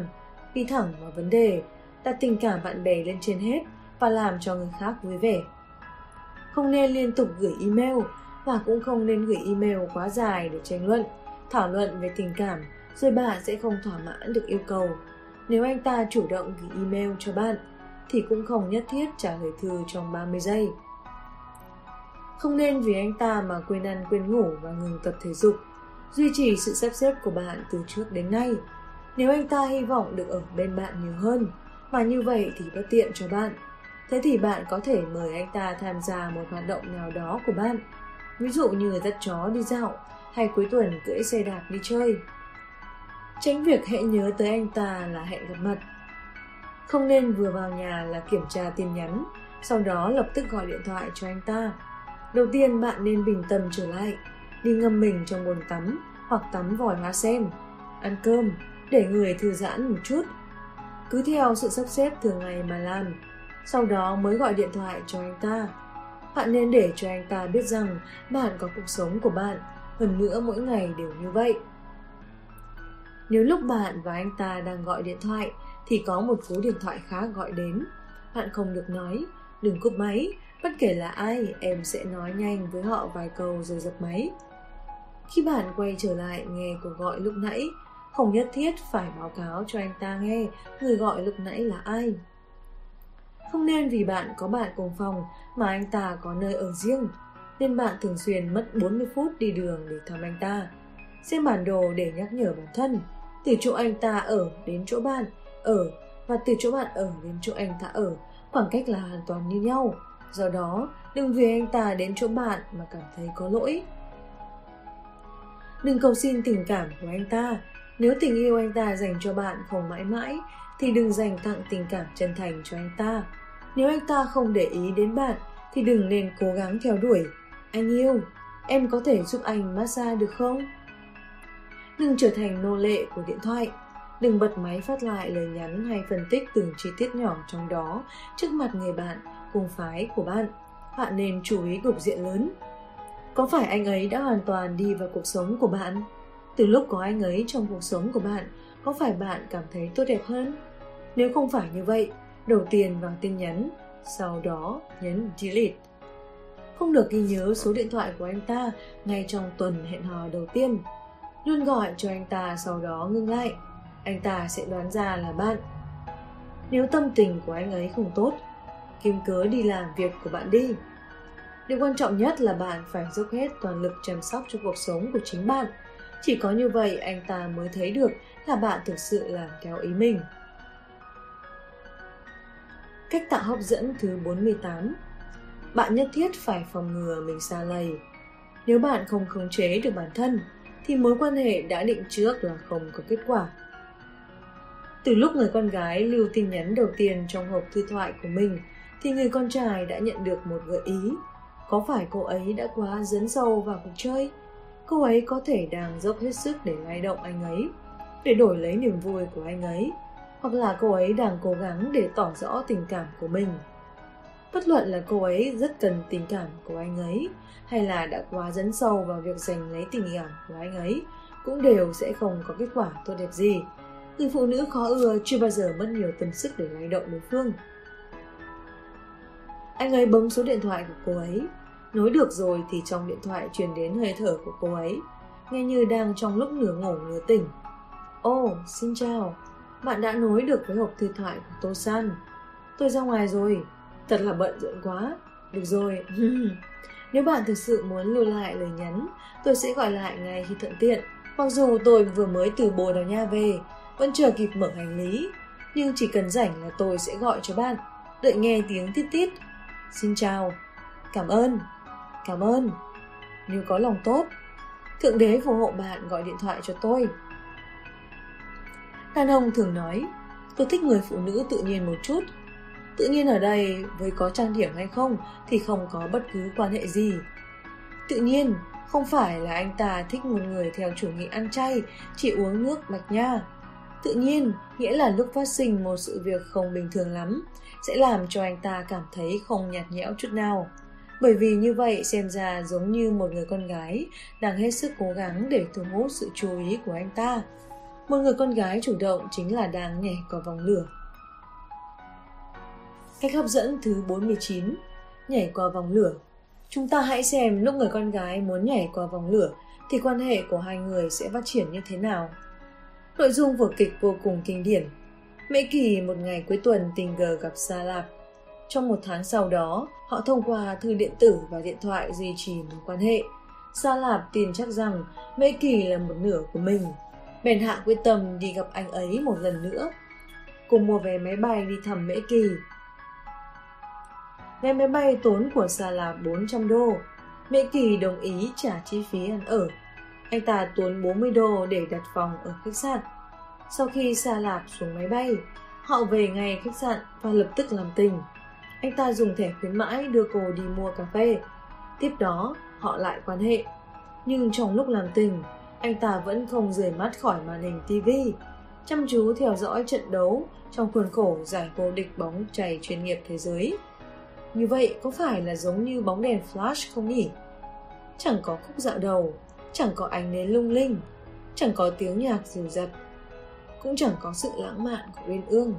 đi thẳng vào vấn đề, đặt tình cảm bạn bè lên trên hết và làm cho người khác vui vẻ. Không nên liên tục gửi email và cũng không nên gửi email quá dài để tranh luận, thảo luận về tình cảm rồi bạn sẽ không thỏa mãn được yêu cầu. Nếu anh ta chủ động gửi email cho bạn thì cũng không nhất thiết trả lời thư trong 30 giây. Không nên vì anh ta mà quên ăn quên ngủ và ngừng tập thể dục. Duy trì sự sắp xếp của bạn từ trước đến nay. Nếu anh ta hy vọng được ở bên bạn nhiều hơn, và như vậy thì bất tiện cho bạn. Thế thì bạn có thể mời anh ta tham gia một hoạt động nào đó của bạn. Ví dụ như dắt chó đi dạo, hay cuối tuần cưỡi xe đạp đi chơi. Tránh việc hãy nhớ tới anh ta là hẹn gặp mặt. Không nên vừa vào nhà là kiểm tra tin nhắn, sau đó lập tức gọi điện thoại cho anh ta Đầu tiên bạn nên bình tâm trở lại, đi ngâm mình trong bồn tắm hoặc tắm vòi hoa sen, ăn cơm để người thư giãn một chút. Cứ theo sự sắp xếp thường ngày mà làm, sau đó mới gọi điện thoại cho anh ta. Bạn nên để cho anh ta biết rằng bạn có cuộc sống của bạn, hơn nữa mỗi ngày đều như vậy. Nếu lúc bạn và anh ta đang gọi điện thoại thì có một cú điện thoại khác gọi đến, bạn không được nói, đừng cúp máy Bất kể là ai, em sẽ nói nhanh với họ vài câu rồi dập máy. Khi bạn quay trở lại nghe cuộc gọi lúc nãy, không nhất thiết phải báo cáo cho anh ta nghe người gọi lúc nãy là ai. Không nên vì bạn có bạn cùng phòng mà anh ta có nơi ở riêng, nên bạn thường xuyên mất 40 phút đi đường để thăm anh ta. Xem bản đồ để nhắc nhở bản thân, từ chỗ anh ta ở đến chỗ bạn ở và từ chỗ bạn ở đến chỗ anh ta ở, khoảng cách là hoàn toàn như nhau. Do đó, đừng vì anh ta đến chỗ bạn mà cảm thấy có lỗi. Đừng cầu xin tình cảm của anh ta. Nếu tình yêu anh ta dành cho bạn không mãi mãi, thì đừng dành tặng tình cảm chân thành cho anh ta. Nếu anh ta không để ý đến bạn, thì đừng nên cố gắng theo đuổi. Anh yêu, em có thể giúp anh massage được không? Đừng trở thành nô lệ của điện thoại. Đừng bật máy phát lại lời nhắn hay phân tích từng chi tiết nhỏ trong đó trước mặt người bạn cùng phái của bạn. Bạn nên chú ý cục diện lớn. Có phải anh ấy đã hoàn toàn đi vào cuộc sống của bạn? Từ lúc có anh ấy trong cuộc sống của bạn, có phải bạn cảm thấy tốt đẹp hơn? Nếu không phải như vậy, đầu tiên vào tin nhắn, sau đó nhấn delete. Không được ghi nhớ số điện thoại của anh ta ngay trong tuần hẹn hò đầu tiên. Luôn gọi cho anh ta sau đó ngưng lại. Anh ta sẽ đoán ra là bạn. Nếu tâm tình của anh ấy không tốt, kiếm cớ đi làm việc của bạn đi. Điều quan trọng nhất là bạn phải dốc hết toàn lực chăm sóc cho cuộc sống của chính bạn. Chỉ có như vậy anh ta mới thấy được là bạn thực sự làm theo ý mình. Cách tạo hấp dẫn thứ 48 Bạn nhất thiết phải phòng ngừa mình xa lầy. Nếu bạn không khống chế được bản thân, thì mối quan hệ đã định trước là không có kết quả. Từ lúc người con gái lưu tin nhắn đầu tiên trong hộp thư thoại của mình thì người con trai đã nhận được một gợi ý. Có phải cô ấy đã quá dấn sâu vào cuộc chơi? Cô ấy có thể đang dốc hết sức để lay động anh ấy, để đổi lấy niềm vui của anh ấy, hoặc là cô ấy đang cố gắng để tỏ rõ tình cảm của mình. Bất luận là cô ấy rất cần tình cảm của anh ấy, hay là đã quá dấn sâu vào việc giành lấy tình cảm của anh ấy, cũng đều sẽ không có kết quả tốt đẹp gì. Người phụ nữ khó ưa chưa bao giờ mất nhiều tâm sức để lay động đối phương. Anh ấy bấm số điện thoại của cô ấy. Nối được rồi thì trong điện thoại truyền đến hơi thở của cô ấy, nghe như đang trong lúc nửa ngủ nửa tỉnh. Ô, oh, xin chào. Bạn đã nối được với hộp thư thoại của Tô San. Tôi ra ngoài rồi. Thật là bận rộn quá. Được rồi. Nếu bạn thực sự muốn lưu lại lời nhắn, tôi sẽ gọi lại ngay khi thuận tiện. Mặc dù tôi vừa mới từ Bồ Đào Nha về, vẫn chưa kịp mở hành lý. Nhưng chỉ cần rảnh là tôi sẽ gọi cho bạn, đợi nghe tiếng tít tít. Xin chào, cảm ơn, cảm ơn. Nếu có lòng tốt, Thượng đế phù hộ bạn gọi điện thoại cho tôi. Đàn ông thường nói, tôi thích người phụ nữ tự nhiên một chút. Tự nhiên ở đây, với có trang điểm hay không, thì không có bất cứ quan hệ gì. Tự nhiên, không phải là anh ta thích một người theo chủ nghĩa ăn chay, chỉ uống nước bạch nha. Tự nhiên, nghĩa là lúc phát sinh một sự việc không bình thường lắm, sẽ làm cho anh ta cảm thấy không nhạt nhẽo chút nào. Bởi vì như vậy xem ra giống như một người con gái đang hết sức cố gắng để thu hút sự chú ý của anh ta. Một người con gái chủ động chính là đang nhảy qua vòng lửa. Cách hấp dẫn thứ 49 Nhảy qua vòng lửa Chúng ta hãy xem lúc người con gái muốn nhảy qua vòng lửa thì quan hệ của hai người sẽ phát triển như thế nào. Nội dung vở kịch vô cùng kinh điển. Mễ Kỳ một ngày cuối tuần tình cờ gặp Sa Lạp. Trong một tháng sau đó, họ thông qua thư điện tử và điện thoại duy trì mối quan hệ. Sa Lạp tin chắc rằng Mễ Kỳ là một nửa của mình. Bèn hạ quyết tâm đi gặp anh ấy một lần nữa. Cô mua vé máy bay đi thăm Mễ Kỳ. Vé máy bay tốn của Sa Lạp 400 đô. Mễ Kỳ đồng ý trả chi phí ăn ở. Anh ta tốn 40 đô để đặt phòng ở khách sạn. Sau khi Sa Lạp xuống máy bay, họ về ngay khách sạn và lập tức làm tình. Anh ta dùng thẻ khuyến mãi đưa cô đi mua cà phê. Tiếp đó, họ lại quan hệ. Nhưng trong lúc làm tình, anh ta vẫn không rời mắt khỏi màn hình TV, chăm chú theo dõi trận đấu trong khuôn khổ giải vô địch bóng chày chuyên nghiệp thế giới. Như vậy có phải là giống như bóng đèn flash không nhỉ? Chẳng có khúc dạo đầu, chẳng có ánh nến lung linh, chẳng có tiếng nhạc dịu dập, cũng chẳng có sự lãng mạn của uyên ương.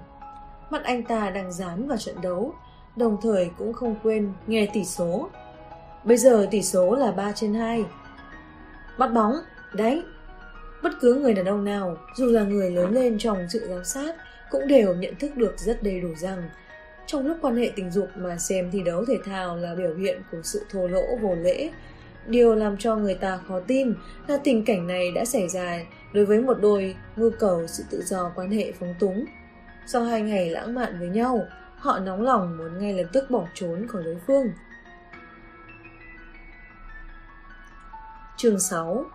Mắt anh ta đang dán vào trận đấu, đồng thời cũng không quên nghe tỷ số. Bây giờ tỷ số là 3 trên 2. Bắt bóng, đánh. Bất cứ người đàn ông nào, dù là người lớn lên trong sự giám sát, cũng đều nhận thức được rất đầy đủ rằng trong lúc quan hệ tình dục mà xem thi đấu thể thao là biểu hiện của sự thô lỗ vô lễ. Điều làm cho người ta khó tin là tình cảnh này đã xảy ra đối với một đôi nhu cầu sự tự do quan hệ phóng túng. Sau hai ngày lãng mạn với nhau, họ nóng lòng muốn ngay lập tức bỏ trốn khỏi đối phương. Chương 6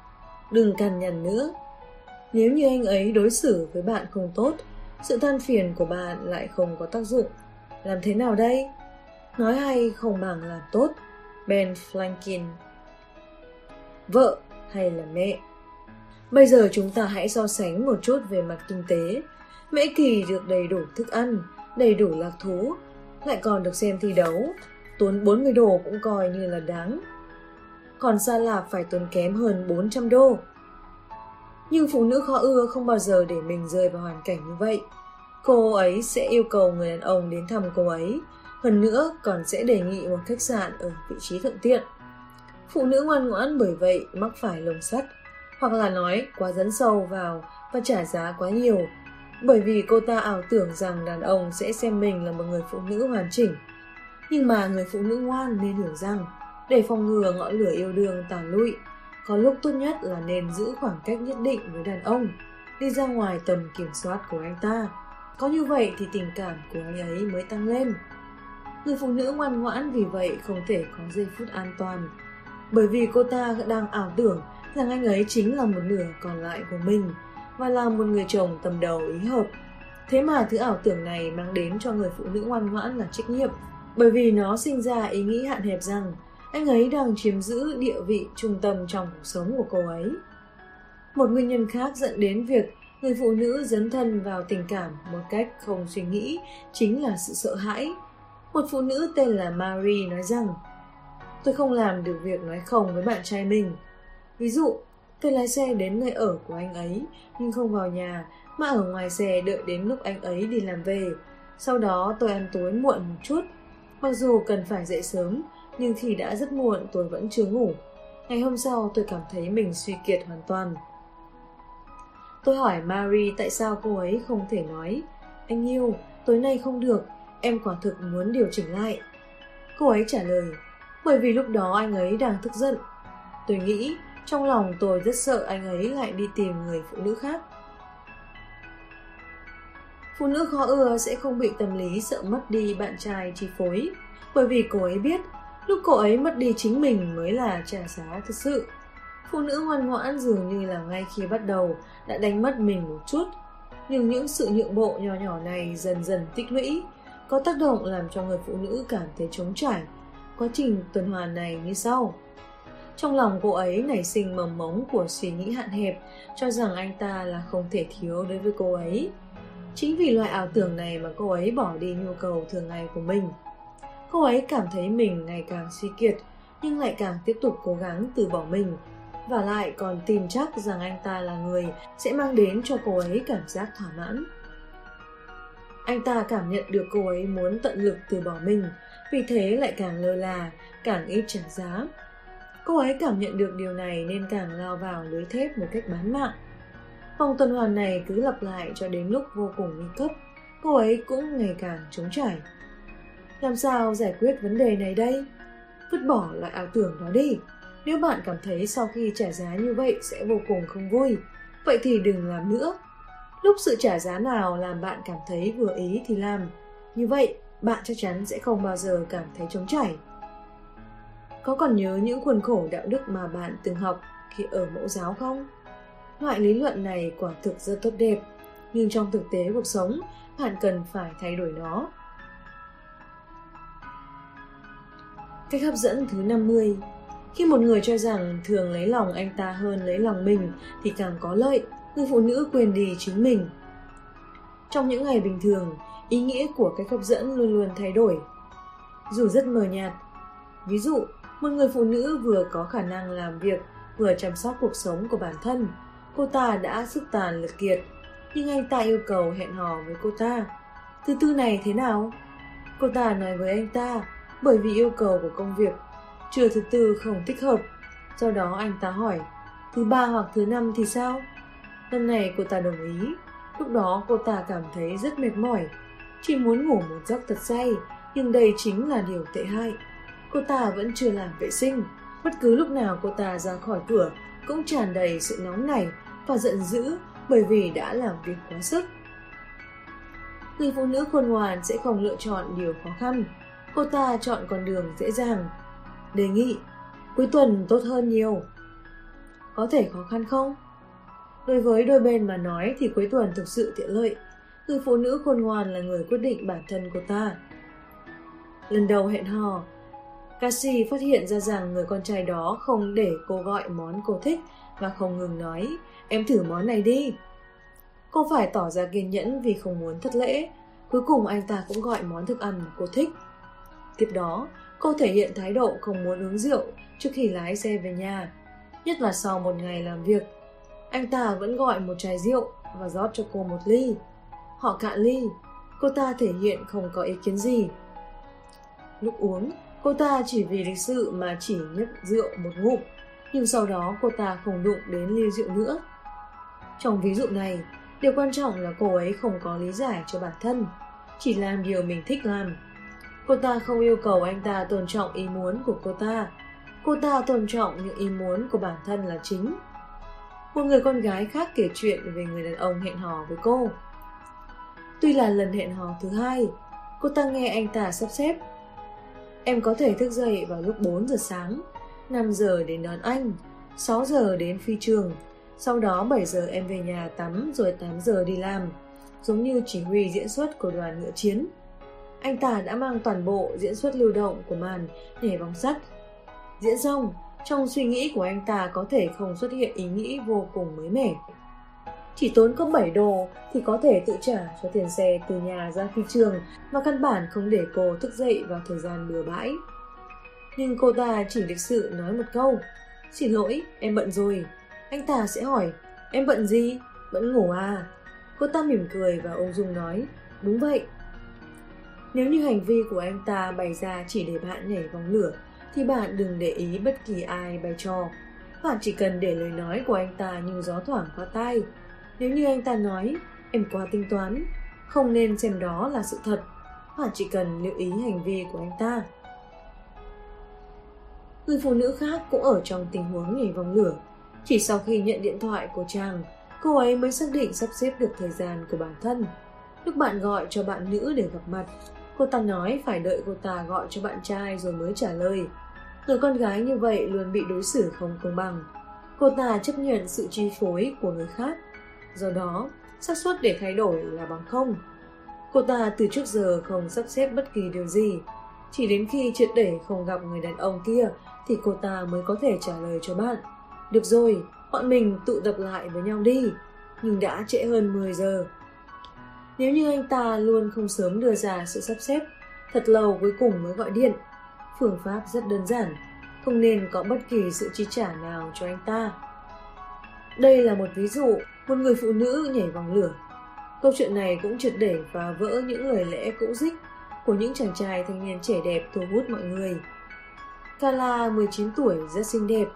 Đừng cằn nhằn nữa Nếu như anh ấy đối xử với bạn không tốt, sự than phiền của bạn lại không có tác dụng làm thế nào đây? Nói hay không bằng làm tốt. Ben Franklin Vợ hay là mẹ? Bây giờ chúng ta hãy so sánh một chút về mặt kinh tế. Mễ Kỳ được đầy đủ thức ăn, đầy đủ lạc thú, lại còn được xem thi đấu. Tốn 40 đô cũng coi như là đáng. Còn Sa Lạp phải tốn kém hơn 400 đô. Nhưng phụ nữ khó ưa không bao giờ để mình rơi vào hoàn cảnh như vậy cô ấy sẽ yêu cầu người đàn ông đến thăm cô ấy. Hơn nữa còn sẽ đề nghị một khách sạn ở vị trí thuận tiện. Phụ nữ ngoan ngoãn bởi vậy mắc phải lồng sắt, hoặc là nói quá dấn sâu vào và trả giá quá nhiều, bởi vì cô ta ảo tưởng rằng đàn ông sẽ xem mình là một người phụ nữ hoàn chỉnh. Nhưng mà người phụ nữ ngoan nên hiểu rằng, để phòng ngừa ngọn lửa yêu đương tàn lụi, có lúc tốt nhất là nên giữ khoảng cách nhất định với đàn ông, đi ra ngoài tầm kiểm soát của anh ta. Có như vậy thì tình cảm của anh ấy mới tăng lên. Người phụ nữ ngoan ngoãn vì vậy không thể có giây phút an toàn. Bởi vì cô ta đang ảo tưởng rằng anh ấy chính là một nửa còn lại của mình và là một người chồng tầm đầu ý hợp. Thế mà thứ ảo tưởng này mang đến cho người phụ nữ ngoan ngoãn là trách nhiệm bởi vì nó sinh ra ý nghĩ hạn hẹp rằng anh ấy đang chiếm giữ địa vị trung tâm trong cuộc sống của cô ấy. Một nguyên nhân khác dẫn đến việc người phụ nữ dấn thân vào tình cảm một cách không suy nghĩ chính là sự sợ hãi. Một phụ nữ tên là Marie nói rằng Tôi không làm được việc nói không với bạn trai mình. Ví dụ, tôi lái xe đến nơi ở của anh ấy nhưng không vào nhà mà ở ngoài xe đợi đến lúc anh ấy đi làm về. Sau đó tôi ăn tối muộn một chút. Mặc dù cần phải dậy sớm, nhưng thì đã rất muộn tôi vẫn chưa ngủ. Ngày hôm sau tôi cảm thấy mình suy kiệt hoàn toàn. Tôi hỏi Mary tại sao cô ấy không thể nói Anh yêu, tối nay không được, em quả thực muốn điều chỉnh lại. Cô ấy trả lời, bởi vì lúc đó anh ấy đang tức giận. Tôi nghĩ, trong lòng tôi rất sợ anh ấy lại đi tìm người phụ nữ khác. Phụ nữ khó ưa sẽ không bị tâm lý sợ mất đi bạn trai chi phối, bởi vì cô ấy biết lúc cô ấy mất đi chính mình mới là trả giá thực sự. Phụ nữ ngoan ngoãn dường như là ngay khi bắt đầu đã đánh mất mình một chút, nhưng những sự nhượng bộ nhỏ nhỏ này dần dần tích lũy, có tác động làm cho người phụ nữ cảm thấy trống trải. Quá trình tuần hoàn này như sau. Trong lòng cô ấy nảy sinh mầm mống của suy nghĩ hạn hẹp, cho rằng anh ta là không thể thiếu đối với cô ấy. Chính vì loại ảo tưởng này mà cô ấy bỏ đi nhu cầu thường ngày của mình. Cô ấy cảm thấy mình ngày càng suy kiệt, nhưng lại càng tiếp tục cố gắng từ bỏ mình và lại còn tin chắc rằng anh ta là người sẽ mang đến cho cô ấy cảm giác thỏa mãn. Anh ta cảm nhận được cô ấy muốn tận lực từ bỏ mình, vì thế lại càng lơ là, càng ít trả giá. Cô ấy cảm nhận được điều này nên càng lao vào lưới thép một cách bán mạng. Vòng tuần hoàn này cứ lặp lại cho đến lúc vô cùng nguy cấp, cô ấy cũng ngày càng trống trải. Làm sao giải quyết vấn đề này đây? Vứt bỏ loại ảo tưởng đó đi. Nếu bạn cảm thấy sau khi trả giá như vậy sẽ vô cùng không vui, vậy thì đừng làm nữa. Lúc sự trả giá nào làm bạn cảm thấy vừa ý thì làm. Như vậy, bạn chắc chắn sẽ không bao giờ cảm thấy trống trải. Có còn nhớ những khuôn khổ đạo đức mà bạn từng học khi ở mẫu giáo không? Loại lý luận này quả thực rất tốt đẹp, nhưng trong thực tế cuộc sống, bạn cần phải thay đổi nó. Cách hấp dẫn thứ 50 Khi một người cho rằng thường lấy lòng anh ta hơn lấy lòng mình thì càng có lợi, người phụ nữ quên đi chính mình. Trong những ngày bình thường, ý nghĩa của cách hấp dẫn luôn luôn thay đổi. Dù rất mờ nhạt. Ví dụ, một người phụ nữ vừa có khả năng làm việc, vừa chăm sóc cuộc sống của bản thân. Cô ta đã sức tàn lực kiệt, nhưng anh ta yêu cầu hẹn hò với cô ta. Thứ tư này thế nào? Cô ta nói với anh ta, bởi vì yêu cầu của công việc, trưa thứ tư không thích hợp. Do đó anh ta hỏi, thứ ba hoặc thứ năm thì sao? Năm này cô ta đồng ý. Lúc đó cô ta cảm thấy rất mệt mỏi, chỉ muốn ngủ một giấc thật say, nhưng đây chính là điều tệ hại. Cô ta vẫn chưa làm vệ sinh, bất cứ lúc nào cô ta ra khỏi cửa cũng tràn đầy sự nóng nảy và giận dữ bởi vì đã làm việc quá sức. Người phụ nữ khôn ngoan sẽ không lựa chọn điều khó khăn, cô ta chọn con đường dễ dàng. Đề nghị, cuối tuần tốt hơn nhiều. Có thể khó khăn không? Đối với đôi bên mà nói thì cuối tuần thực sự tiện lợi. Người phụ nữ khôn ngoan là người quyết định bản thân cô ta. Lần đầu hẹn hò, Cassie phát hiện ra rằng người con trai đó không để cô gọi món cô thích và không ngừng nói, em thử món này đi. Cô phải tỏ ra kiên nhẫn vì không muốn thất lễ. Cuối cùng anh ta cũng gọi món thức ăn mà cô thích. Tiếp đó, cô thể hiện thái độ không muốn uống rượu trước khi lái xe về nhà. Nhất là sau một ngày làm việc, anh ta vẫn gọi một chai rượu và rót cho cô một ly. Họ cạn ly, cô ta thể hiện không có ý kiến gì. Lúc uống, cô ta chỉ vì lịch sự mà chỉ nhấp rượu một ngụm, nhưng sau đó cô ta không đụng đến ly rượu nữa. Trong ví dụ này, điều quan trọng là cô ấy không có lý giải cho bản thân, chỉ làm điều mình thích làm. Cô ta không yêu cầu anh ta tôn trọng ý muốn của cô ta. Cô ta tôn trọng những ý muốn của bản thân là chính. Một người con gái khác kể chuyện về người đàn ông hẹn hò với cô. Tuy là lần hẹn hò thứ hai, cô ta nghe anh ta sắp xếp. Em có thể thức dậy vào lúc 4 giờ sáng, 5 giờ đến đón anh, 6 giờ đến phi trường, sau đó 7 giờ em về nhà tắm rồi 8 giờ đi làm, giống như chỉ huy diễn xuất của đoàn ngựa chiến. Anh ta đã mang toàn bộ diễn xuất lưu động của màn nhảy bóng sắt. Diễn xong, trong suy nghĩ của anh ta có thể không xuất hiện ý nghĩ vô cùng mới mẻ. Chỉ tốn có 7 đô thì có thể tự trả cho tiền xe từ nhà ra phi trường và căn bản không để cô thức dậy vào thời gian bừa bãi. Nhưng cô ta chỉ lịch sự nói một câu Xin lỗi, em bận rồi Anh ta sẽ hỏi Em bận gì? Vẫn ngủ à? Cô ta mỉm cười và ung dung nói Đúng vậy Nếu như hành vi của anh ta bày ra chỉ để bạn nhảy vòng lửa thì bạn đừng để ý bất kỳ ai bày trò. Bạn chỉ cần để lời nói của anh ta như gió thoảng qua tai. Nếu như anh ta nói, em quá tính toán, không nên xem đó là sự thật. mà chỉ cần lưu ý hành vi của anh ta. Người phụ nữ khác cũng ở trong tình huống nhảy vòng lửa. Chỉ sau khi nhận điện thoại của chàng, cô ấy mới xác định sắp xếp được thời gian của bản thân. lúc bạn gọi cho bạn nữ để gặp mặt, cô ta nói phải đợi cô ta gọi cho bạn trai rồi mới trả lời. Người con gái như vậy luôn bị đối xử không công bằng. Cô ta chấp nhận sự chi phối của người khác. Do đó, xác suất để thay đổi là bằng không. Cô ta từ trước giờ không sắp xếp bất kỳ điều gì. Chỉ đến khi triệt để không gặp người đàn ông kia thì cô ta mới có thể trả lời cho bạn. Được rồi, bọn mình tụ tập lại với nhau đi. Nhưng đã trễ hơn 10 giờ. Nếu như anh ta luôn không sớm đưa ra sự sắp xếp, thật lâu cuối cùng mới gọi điện. Phương pháp rất đơn giản, không nên có bất kỳ sự chi trả nào cho anh ta. Đây là một ví dụ, một người phụ nữ nhảy vòng lửa. Câu chuyện này cũng triệt để và vỡ những lời lẽ cũ dích của những chàng trai thanh niên trẻ đẹp thu hút mọi người. Kala 19 tuổi rất xinh đẹp.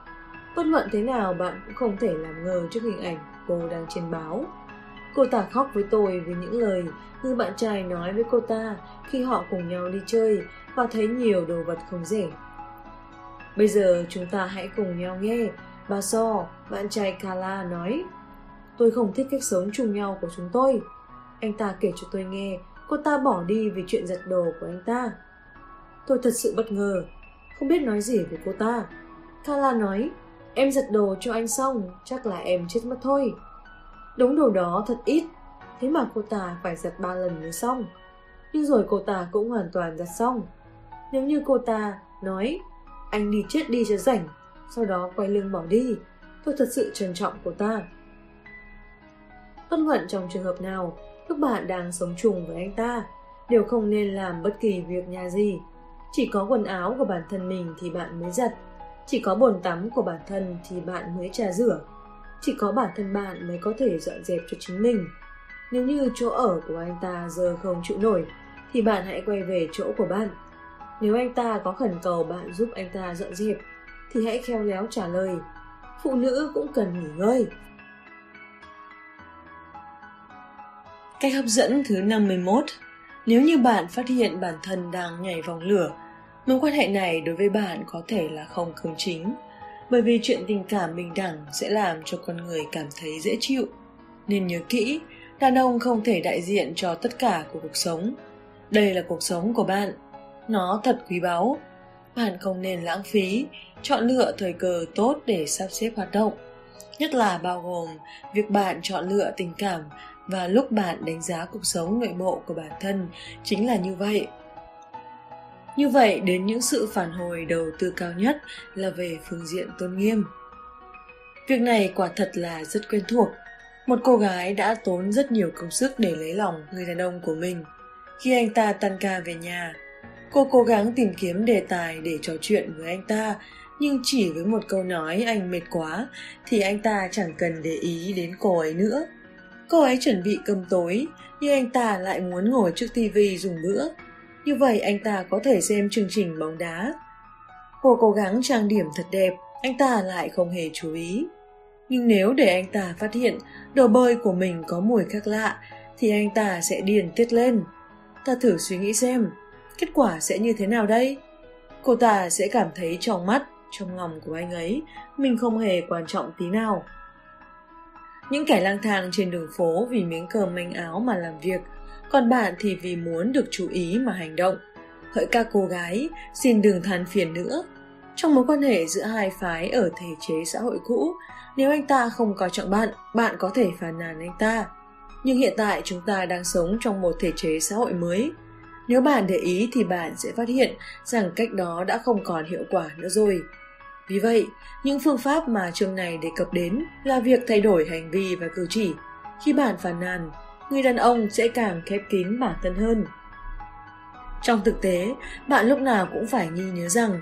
Bất luận thế nào bạn cũng không thể làm ngờ trước hình ảnh cô đang trên báo. Cô ta khóc với tôi vì những lời như bạn trai nói với cô ta khi họ cùng nhau đi chơi và thấy nhiều đồ vật không rẻ. Bây giờ chúng ta hãy cùng nhau nghe bà So, bạn trai Kala nói. Tôi không thích cách sống chung nhau của chúng tôi. Anh ta kể cho tôi nghe cô ta bỏ đi vì chuyện giật đồ của anh ta. Tôi thật sự bất ngờ, không biết nói gì về cô ta. Kala nói, em giật đồ cho anh xong, chắc là em chết mất thôi. Đống đồ đó thật ít, thế mà cô ta phải giật ba lần mới xong. Nhưng rồi cô ta cũng hoàn toàn giặt xong. Nếu như cô ta nói, anh đi chết đi cho rảnh, sau đó quay lưng bỏ đi, tôi thật sự trân trọng cô ta. Bất luận trong trường hợp nào, lúc bạn đang sống chung với anh ta, đều không nên làm bất kỳ việc nhà gì. Chỉ có quần áo của bản thân mình thì bạn mới giặt, chỉ có bồn tắm của bản thân thì bạn mới trà rửa. Chỉ có bản thân bạn mới có thể dọn dẹp cho chính mình. Nếu như chỗ ở của anh ta giờ không chịu nổi, thì bạn hãy quay về chỗ của bạn. Nếu anh ta có khẩn cầu bạn giúp anh ta dọn dẹp, thì hãy khéo léo trả lời. Phụ nữ cũng cần nghỉ ngơi. Cách hấp dẫn thứ 51 Nếu như bạn phát hiện bản thân đang nhảy vòng lửa, mối quan hệ này đối với bạn có thể là không cứng chính, bởi vì chuyện tình cảm bình đẳng sẽ làm cho con người cảm thấy dễ chịu. Nên nhớ kỹ, đàn ông không thể đại diện cho tất cả của cuộc sống. Đây là cuộc sống của bạn. Nó thật quý báu. Bạn không nên lãng phí, chọn lựa thời cơ tốt để sắp xếp hoạt động. Nhất là bao gồm việc bạn chọn lựa tình cảm và lúc bạn đánh giá cuộc sống nội bộ của bản thân chính là như vậy. Như vậy, đến những sự phản hồi đầu tư cao nhất là về phương diện tôn nghiêm. Việc này quả thật là rất quen thuộc. Một cô gái đã tốn rất nhiều công sức để lấy lòng người đàn ông của mình. Khi anh ta tan ca về nhà, cô cố gắng tìm kiếm đề tài để trò chuyện với anh ta, nhưng chỉ với một câu nói anh mệt quá thì anh ta chẳng cần để ý đến cô ấy nữa. Cô ấy chuẩn bị cơm tối, nhưng anh ta lại muốn ngồi trước tivi dùng bữa. Như vậy anh ta có thể xem chương trình bóng đá. Cô cố gắng trang điểm thật đẹp, anh ta lại không hề chú ý. Nhưng nếu để anh ta phát hiện đồ bơi của mình có mùi khác lạ, thì anh ta sẽ điền tiết lên. Ta thử suy nghĩ xem, kết quả sẽ như thế nào đây? Cô ta sẽ cảm thấy trong mắt, trong lòng của anh ấy, mình không hề quan trọng tí nào. Những kẻ lang thang trên đường phố vì miếng cơm manh áo mà làm việc, còn bạn thì vì muốn được chú ý mà hành động. Hỡi các cô gái, xin đừng than phiền nữa. Trong mối quan hệ giữa hai phái ở thể chế xã hội cũ, nếu anh ta không coi trọng bạn, bạn có thể phàn nàn anh ta. Nhưng hiện tại chúng ta đang sống trong một thể chế xã hội mới. Nếu bạn để ý thì bạn sẽ phát hiện rằng cách đó đã không còn hiệu quả nữa rồi. Vì vậy, những phương pháp mà chương này đề cập đến là việc thay đổi hành vi và cử chỉ. Khi bạn phàn nàn, người đàn ông sẽ càng khép kín bản thân hơn. Trong thực tế, bạn lúc nào cũng phải ghi nhớ rằng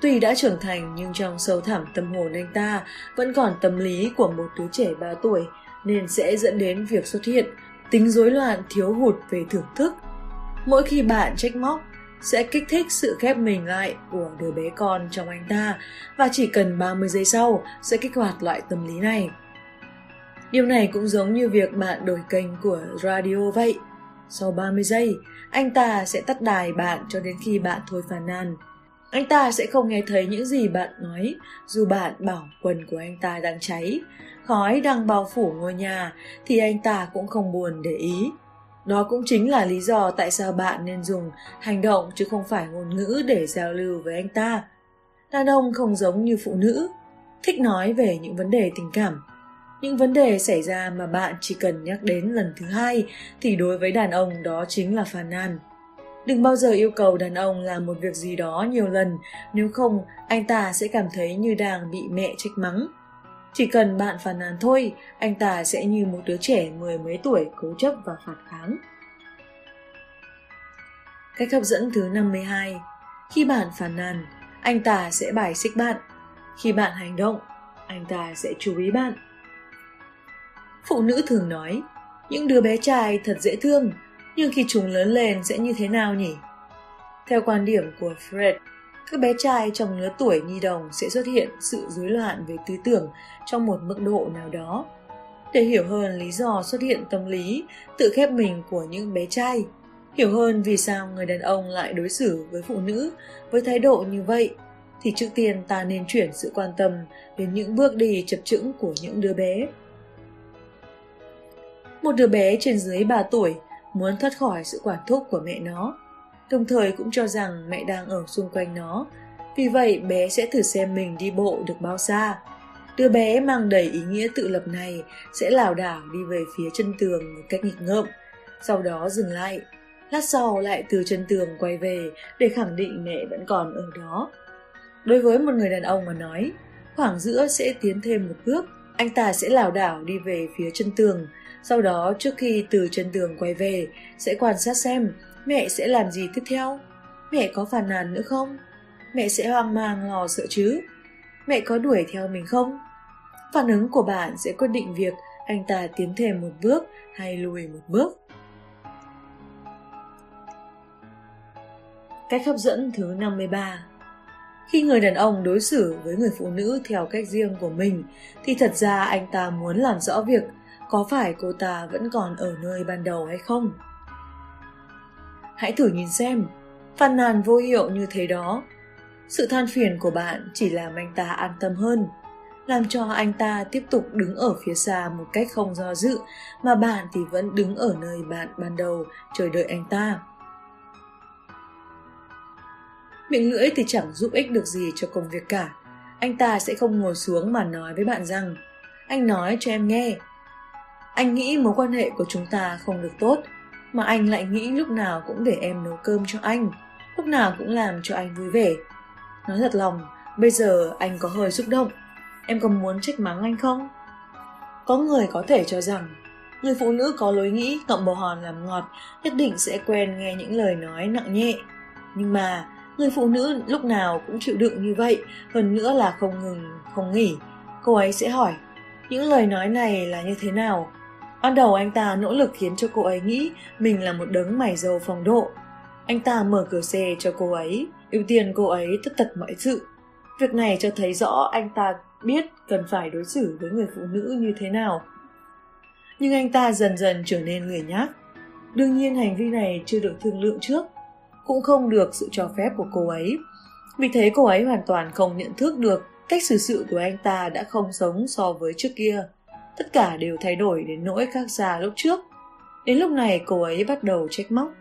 Tuy đã trưởng thành nhưng trong sâu thẳm tâm hồn anh ta vẫn còn tâm lý của một đứa trẻ 3 tuổi nên sẽ dẫn đến việc xuất hiện tính rối loạn thiếu hụt về thưởng thức. Mỗi khi bạn trách móc sẽ kích thích sự khép mình lại của đứa bé con trong anh ta và chỉ cần 30 giây sau sẽ kích hoạt loại tâm lý này. Điều này cũng giống như việc bạn đổi kênh của radio vậy. Sau 30 giây, anh ta sẽ tắt đài bạn cho đến khi bạn thôi phàn nàn. Anh ta sẽ không nghe thấy những gì bạn nói, dù bạn bảo quần của anh ta đang cháy, khói đang bao phủ ngôi nhà thì anh ta cũng không buồn để ý. Đó cũng chính là lý do tại sao bạn nên dùng hành động chứ không phải ngôn ngữ để giao lưu với anh ta. Đàn ông không giống như phụ nữ, thích nói về những vấn đề tình cảm. Những vấn đề xảy ra mà bạn chỉ cần nhắc đến lần thứ hai thì đối với đàn ông đó chính là phàn nàn. Đừng bao giờ yêu cầu đàn ông làm một việc gì đó nhiều lần, nếu không anh ta sẽ cảm thấy như đang bị mẹ trách mắng. Chỉ cần bạn phàn nàn thôi, anh ta sẽ như một đứa trẻ mười mấy tuổi cố chấp và phản kháng. Cách hấp dẫn thứ 52 Khi bạn phàn nàn, anh ta sẽ bài xích bạn. Khi bạn hành động, anh ta sẽ chú ý bạn. Phụ nữ thường nói, những đứa bé trai thật dễ thương, nhưng khi chúng lớn lên sẽ như thế nào nhỉ? Theo quan điểm của Fred, các bé trai trong lứa tuổi nhi đồng sẽ xuất hiện sự rối loạn về tư tưởng trong một mức độ nào đó. Để hiểu hơn lý do xuất hiện tâm lý tự khép mình của những bé trai, hiểu hơn vì sao người đàn ông lại đối xử với phụ nữ với thái độ như vậy, thì trước tiên ta nên chuyển sự quan tâm đến những bước đi chập chững của những đứa bé. Một đứa bé trên dưới 3 tuổi muốn thoát khỏi sự quản thúc của mẹ nó đồng thời cũng cho rằng mẹ đang ở xung quanh nó. Vì vậy bé sẽ thử xem mình đi bộ được bao xa. Đứa bé mang đầy ý nghĩa tự lập này sẽ lảo đảo đi về phía chân tường một cách nghịch ngợm, sau đó dừng lại. Lát sau lại từ chân tường quay về để khẳng định mẹ vẫn còn ở đó. Đối với một người đàn ông mà nói, khoảng giữa sẽ tiến thêm một bước, anh ta sẽ lảo đảo đi về phía chân tường, sau đó trước khi từ chân tường quay về sẽ quan sát xem Mẹ sẽ làm gì tiếp theo? Mẹ có phàn nàn nữa không? Mẹ sẽ hoang mang lo sợ chứ? Mẹ có đuổi theo mình không? Phản ứng của bạn sẽ quyết định việc anh ta tiến thêm một bước hay lùi một bước. Cách hấp dẫn thứ 53 Khi người đàn ông đối xử với người phụ nữ theo cách riêng của mình, thì thật ra anh ta muốn làm rõ việc có phải cô ta vẫn còn ở nơi ban đầu hay không. Hãy thử nhìn xem, phàn nàn vô hiệu như thế đó. Sự than phiền của bạn chỉ làm anh ta an tâm hơn, làm cho anh ta tiếp tục đứng ở phía xa một cách không do dự, mà bạn thì vẫn đứng ở nơi bạn ban đầu chờ đợi anh ta. Miệng lưỡi thì chẳng giúp ích được gì cho công việc cả. Anh ta sẽ không ngồi xuống mà nói với bạn rằng Anh nói cho em nghe. Anh nghĩ mối quan hệ của chúng ta không được tốt mà anh lại nghĩ lúc nào cũng để em nấu cơm cho anh, lúc nào cũng làm cho anh vui vẻ. Nói thật lòng, bây giờ anh có hơi xúc động. Em có muốn trách mắng anh không? Có người có thể cho rằng người phụ nữ có lối nghĩ cộng bồ hòn làm ngọt nhất định sẽ quen nghe những lời nói nặng nhẹ. Nhưng mà người phụ nữ lúc nào cũng chịu đựng như vậy, hơn nữa là không ngừng, không nghỉ. Cô ấy sẽ hỏi, những lời nói này là như thế nào? Ban đầu anh ta nỗ lực khiến cho cô ấy nghĩ mình là một đấng mày dầu phong độ. Anh ta mở cửa xe cho cô ấy, ưu tiên cô ấy tất tật mọi sự. Việc này cho thấy rõ anh ta biết cần phải đối xử với người phụ nữ như thế nào. Nhưng anh ta dần dần trở nên lười nhác. Đương nhiên hành vi này chưa được thương lượng trước, cũng không được sự cho phép của cô ấy. Vì thế cô ấy hoàn toàn không nhận thức được cách xử sự của anh ta đã không giống so với trước kia tất cả đều thay đổi đến nỗi khác xa lúc trước. Đến lúc này cô ấy bắt đầu trách móc,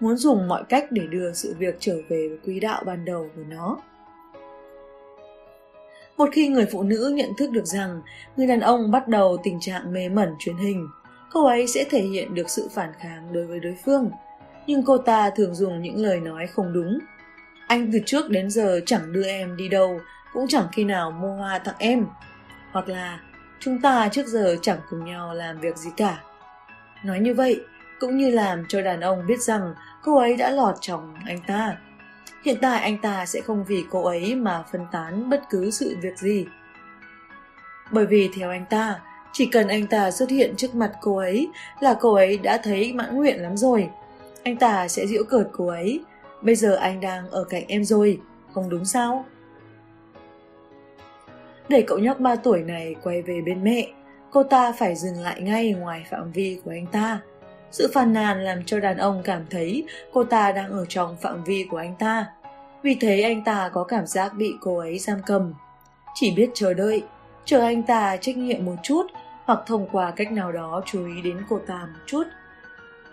muốn dùng mọi cách để đưa sự việc trở về với quỹ đạo ban đầu của nó. Một khi người phụ nữ nhận thức được rằng người đàn ông bắt đầu tình trạng mê mẩn truyền hình, cô ấy sẽ thể hiện được sự phản kháng đối với đối phương. Nhưng cô ta thường dùng những lời nói không đúng. Anh từ trước đến giờ chẳng đưa em đi đâu, cũng chẳng khi nào mua hoa tặng em. Hoặc là chúng ta trước giờ chẳng cùng nhau làm việc gì cả. Nói như vậy, cũng như làm cho đàn ông biết rằng cô ấy đã lọt chồng anh ta. Hiện tại anh ta sẽ không vì cô ấy mà phân tán bất cứ sự việc gì. Bởi vì theo anh ta, chỉ cần anh ta xuất hiện trước mặt cô ấy là cô ấy đã thấy mãn nguyện lắm rồi. Anh ta sẽ giễu cợt cô ấy. Bây giờ anh đang ở cạnh em rồi, không đúng sao? Để cậu nhóc 3 tuổi này quay về bên mẹ. Cô ta phải dừng lại ngay ngoài phạm vi của anh ta. Sự phàn nàn làm cho đàn ông cảm thấy cô ta đang ở trong phạm vi của anh ta. Vì thế anh ta có cảm giác bị cô ấy giam cầm. Chỉ biết chờ đợi, chờ anh ta trách nhiệm một chút hoặc thông qua cách nào đó chú ý đến cô ta một chút.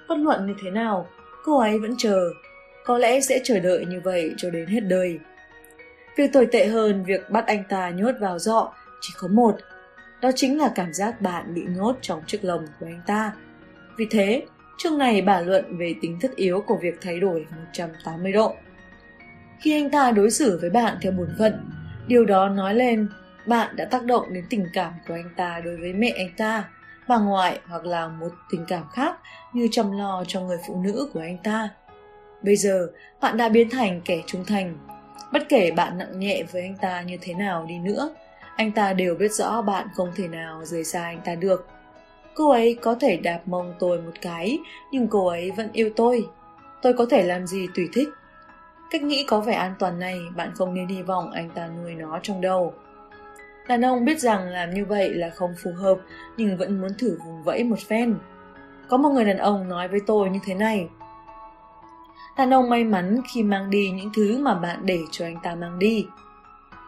bất luận như thế nào, cô ấy vẫn chờ. Có lẽ sẽ chờ đợi như vậy cho đến hết đời. Việc tồi tệ hơn việc bắt anh ta nhốt vào dọ chỉ có một, đó chính là cảm giác bạn bị nhốt trong chiếc lồng của anh ta. Vì thế, chương này bàn luận về tính thất yếu của việc thay đổi 180 độ. Khi anh ta đối xử với bạn theo bổn phận, điều đó nói lên bạn đã tác động đến tình cảm của anh ta đối với mẹ anh ta, bà ngoại hoặc là một tình cảm khác như chăm lo cho người phụ nữ của anh ta. Bây giờ, bạn đã biến thành kẻ trung thành. Bất kể bạn nặng nhẹ với anh ta như thế nào đi nữa, anh ta đều biết rõ bạn không thể nào rời xa anh ta được. Cô ấy có thể đạp mông tôi một cái, nhưng cô ấy vẫn yêu tôi. Tôi có thể làm gì tùy thích. Cách nghĩ có vẻ an toàn này, bạn không nên hy vọng anh ta nuôi nó trong đầu. Đàn ông biết rằng làm như vậy là không phù hợp, nhưng vẫn muốn thử vùng vẫy một phen. Có một người đàn ông nói với tôi như thế này. Đàn ông may mắn khi mang đi những thứ mà bạn để cho anh ta mang đi.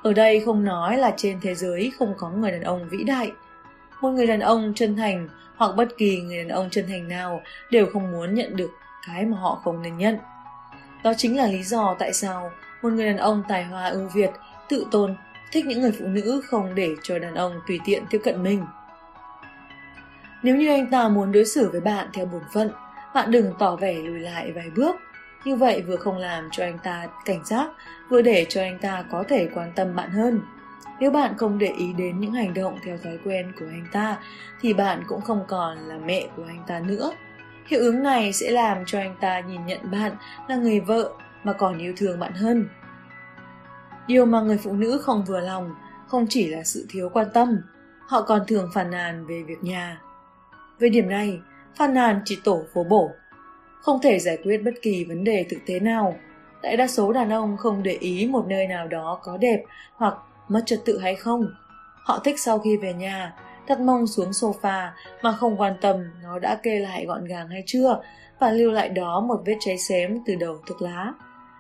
Ở đây không nói là trên thế giới không có người đàn ông vĩ đại. Một người đàn ông chân thành hoặc bất kỳ người đàn ông chân thành nào đều không muốn nhận được cái mà họ không nên nhận. Đó chính là lý do tại sao một người đàn ông tài hoa ưu việt, tự tôn, thích những người phụ nữ không để cho đàn ông tùy tiện tiếp cận mình. Nếu như anh ta muốn đối xử với bạn theo bổn phận, bạn đừng tỏ vẻ lùi lại vài bước. Như vậy vừa không làm cho anh ta cảnh giác, vừa để cho anh ta có thể quan tâm bạn hơn. Nếu bạn không để ý đến những hành động theo thói quen của anh ta, thì bạn cũng không còn là mẹ của anh ta nữa. Hiệu ứng này sẽ làm cho anh ta nhìn nhận bạn là người vợ mà còn yêu thương bạn hơn. Điều mà người phụ nữ không vừa lòng không chỉ là sự thiếu quan tâm, họ còn thường phàn nàn về việc nhà. Về điểm này, phàn nàn chỉ tổ phố bổ, không thể giải quyết bất kỳ vấn đề thực tế nào. Đại đa số đàn ông không để ý một nơi nào đó có đẹp hoặc mất trật tự hay không. Họ thích sau khi về nhà, đặt mông xuống sofa mà không quan tâm nó đã kê lại gọn gàng hay chưa và lưu lại đó một vết cháy xém từ đầu thuốc lá.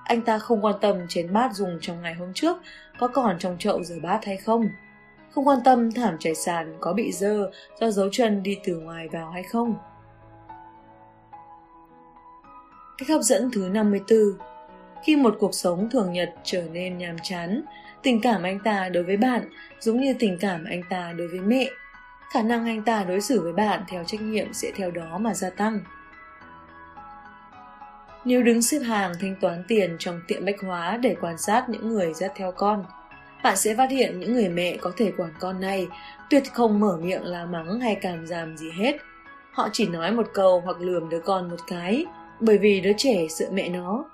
Anh ta không quan tâm chén bát dùng trong ngày hôm trước có còn trong chậu rửa bát hay không. Không quan tâm thảm trải sàn có bị dơ do dấu chân đi từ ngoài vào hay không. Cách hấp dẫn thứ 54 Khi một cuộc sống thường nhật trở nên nhàm chán, tình cảm anh ta đối với bạn giống như tình cảm anh ta đối với mẹ. Khả năng anh ta đối xử với bạn theo trách nhiệm sẽ theo đó mà gia tăng. Nếu đứng xếp hàng thanh toán tiền trong tiệm bách hóa để quan sát những người dắt theo con, bạn sẽ phát hiện những người mẹ có thể quản con này tuyệt không mở miệng la mắng hay cảm giảm gì hết. Họ chỉ nói một câu hoặc lườm đứa con một cái, bởi vì đứa trẻ sợ mẹ nó.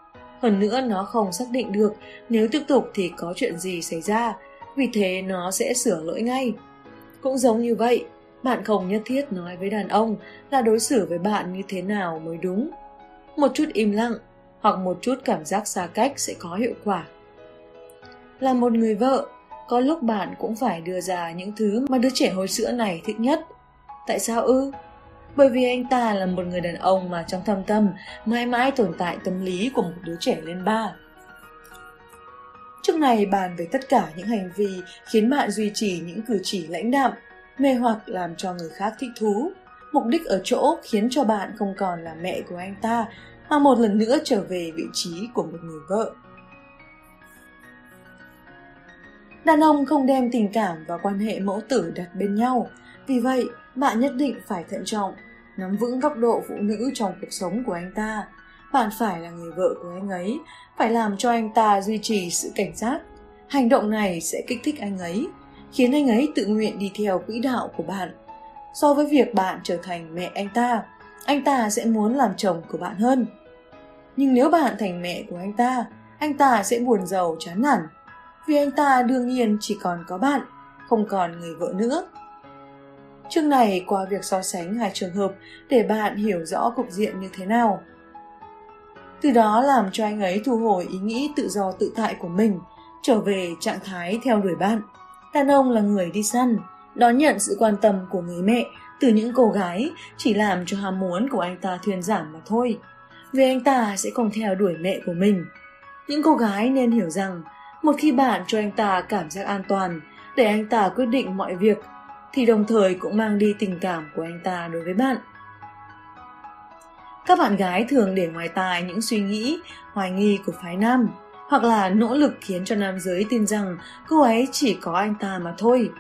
Hơn nữa nó không xác định được nếu tiếp tục thì có chuyện gì xảy ra, vì thế nó sẽ sửa lỗi ngay. Cũng giống như vậy, bạn không nhất thiết nói với đàn ông là đối xử với bạn như thế nào mới đúng một chút im lặng hoặc một chút cảm giác xa cách sẽ có hiệu quả là một người vợ có lúc bạn cũng phải đưa ra những thứ mà đứa trẻ hồi sữa này thích nhất tại sao ư bởi vì anh ta là một người đàn ông mà trong thâm tâm, mãi mãi tồn tại tâm lý của một đứa trẻ lên ba. Trước này bàn về tất cả những hành vi khiến bạn duy trì những cử chỉ lãnh đạm, mê hoặc làm cho người khác thích thú. Mục đích ở chỗ khiến cho bạn không còn là mẹ của anh ta, mà một lần nữa trở về vị trí của một người vợ. Đàn ông không đem tình cảm và quan hệ mẫu tử đặt bên nhau. Vì vậy bạn nhất định phải thận trọng, nắm vững góc độ phụ nữ trong cuộc sống của anh ta. Bạn phải là người vợ của anh ấy, phải làm cho anh ta duy trì sự cảnh giác. Hành động này sẽ kích thích anh ấy, khiến anh ấy tự nguyện đi theo quỹ đạo của bạn. So với việc bạn trở thành mẹ anh ta anh ta sẽ muốn làm chồng của bạn hơn. Nhưng nếu bạn thành mẹ của anh ta anh ta sẽ buồn giàu chán nản. Vì anh ta đương nhiên chỉ còn có bạn, không còn người vợ nữa chương này, qua việc so sánh hai trường hợp, để bạn hiểu rõ cục diện như thế nào. Từ đó làm cho anh ấy thu hồi ý nghĩ tự do tự tại của mình, trở về trạng thái theo đuổi bạn. Đàn ông là người đi săn, đón nhận sự quan tâm của người mẹ từ những cô gái chỉ làm cho ham muốn của anh ta thuyên giảm mà thôi. Vì anh ta sẽ không theo đuổi mẹ của mình. Những cô gái nên hiểu rằng, một khi bạn cho anh ta cảm giác an toàn, để anh ta quyết định mọi việc thì đồng thời cũng mang đi tình cảm của anh ta đối với bạn Các bạn gái thường để ngoài tai những suy nghĩ, hoài nghi của phái nam, hoặc là nỗ lực khiến cho nam giới tin rằng cô ấy chỉ có anh ta mà thôi.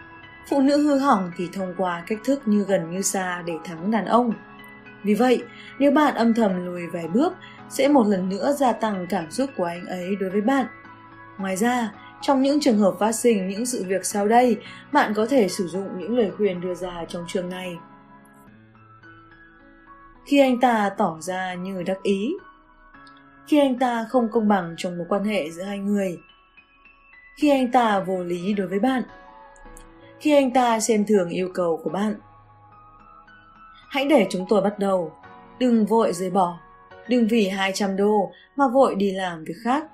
Phụ nữ hư hỏng thì thông qua cách thức như gần như xa để thắng đàn ông. Vì vậy, nếu bạn âm thầm lùi vài bước, sẽ một lần nữa gia tăng cảm xúc của anh ấy đối với bạn. Ngoài ra, trong những trường hợp phát sinh những sự việc sau đây, bạn có thể sử dụng những lời khuyên đưa ra trong chương này. Khi anh ta tỏ ra như đắc ý, khi anh ta không công bằng trong mối quan hệ giữa hai người, khi anh ta vô lý đối với bạn, khi anh ta xem thường yêu cầu của bạn. Hãy để chúng tôi bắt đầu, đừng vội rời bỏ, đừng vì 200 đô mà vội đi làm việc khác.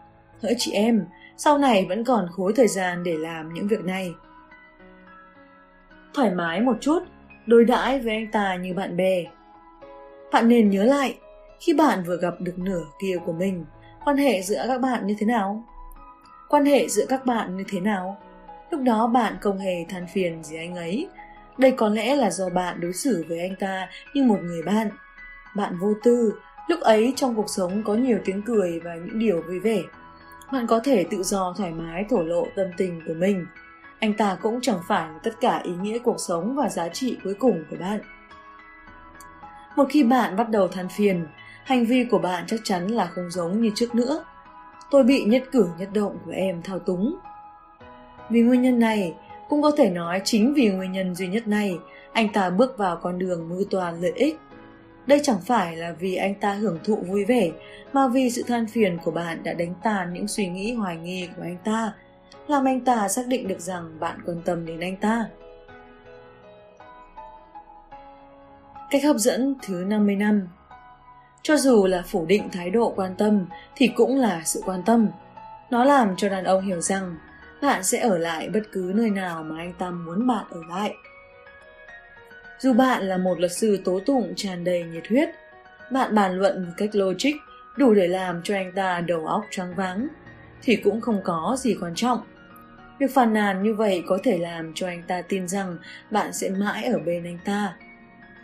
Hỡi chị em, sau này vẫn còn khối thời gian để làm những việc này. Thoải mái một chút, đối đãi với anh ta như bạn bè. Bạn nên nhớ lại, khi bạn vừa gặp được nửa kia của mình, quan hệ giữa các bạn như thế nào? Quan hệ giữa các bạn như thế nào? Lúc đó bạn không hề than phiền gì anh ấy. Đây có lẽ là do bạn đối xử với anh ta như một người bạn. Bạn vô tư, lúc ấy trong cuộc sống có nhiều tiếng cười và những điều vui vẻ bạn có thể tự do, thoải mái, thổ lộ tâm tình của mình. Anh ta cũng chẳng phải là tất cả ý nghĩa cuộc sống và giá trị cuối cùng của bạn. Một khi bạn bắt đầu than phiền, hành vi của bạn chắc chắn là không giống như trước nữa. Tôi bị nhất cử nhất động của em thao túng. Vì nguyên nhân này, cũng có thể nói chính vì nguyên nhân duy nhất này, anh ta bước vào con đường mưu toàn lợi ích đây chẳng phải là vì anh ta hưởng thụ vui vẻ, mà vì sự than phiền của bạn đã đánh tàn những suy nghĩ hoài nghi của anh ta, làm anh ta xác định được rằng bạn quan tâm đến anh ta. Cách hấp dẫn thứ 50 năm Cho dù là phủ định thái độ quan tâm thì cũng là sự quan tâm. Nó làm cho đàn ông hiểu rằng bạn sẽ ở lại bất cứ nơi nào mà anh ta muốn bạn ở lại. Dù bạn là một luật sư tố tụng tràn đầy nhiệt huyết, bạn bàn luận một cách logic đủ để làm cho anh ta đầu óc choáng váng, thì cũng không có gì quan trọng. Việc phàn nàn như vậy có thể làm cho anh ta tin rằng bạn sẽ mãi ở bên anh ta.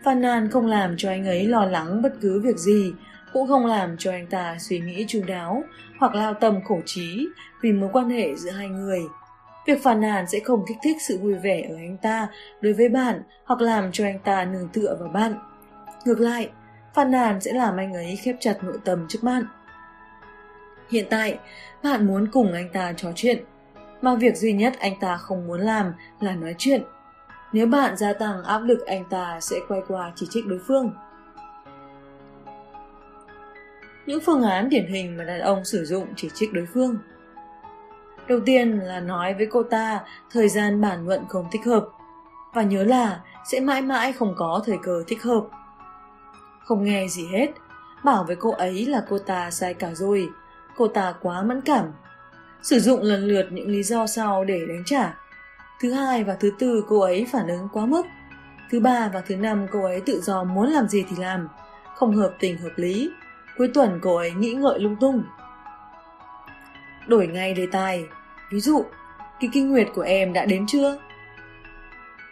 Phàn nàn không làm cho anh ấy lo lắng bất cứ việc gì, cũng không làm cho anh ta suy nghĩ chu đáo hoặc lao tâm khổ trí vì mối quan hệ giữa hai người Việc phàn nàn sẽ không kích thích sự vui vẻ ở anh ta đối với bạn hoặc làm cho anh ta nương tựa vào bạn. Ngược lại, phàn nàn sẽ làm anh ấy khép chặt nội tâm trước bạn. Hiện tại, bạn muốn cùng anh ta trò chuyện, mà việc duy nhất anh ta không muốn làm là nói chuyện. Nếu bạn gia tăng áp lực anh ta sẽ quay qua chỉ trích đối phương. Những phương án điển hình mà đàn ông sử dụng chỉ trích đối phương – Đầu tiên là nói với cô ta thời gian bản luận không thích hợp. Và nhớ là sẽ mãi mãi không có thời cơ thích hợp. Không nghe gì hết, bảo với cô ấy là cô ta sai cả rồi, cô ta quá mẫn cảm. Sử dụng lần lượt những lý do sau để đánh trả. Thứ hai và thứ tư cô ấy phản ứng quá mức. Thứ ba và thứ năm cô ấy tự do muốn làm gì thì làm, không hợp tình hợp lý. Cuối tuần cô ấy nghĩ ngợi lung tung đổi ngay đề tài. Ví dụ, kỳ kinh nguyệt của em đã đến chưa?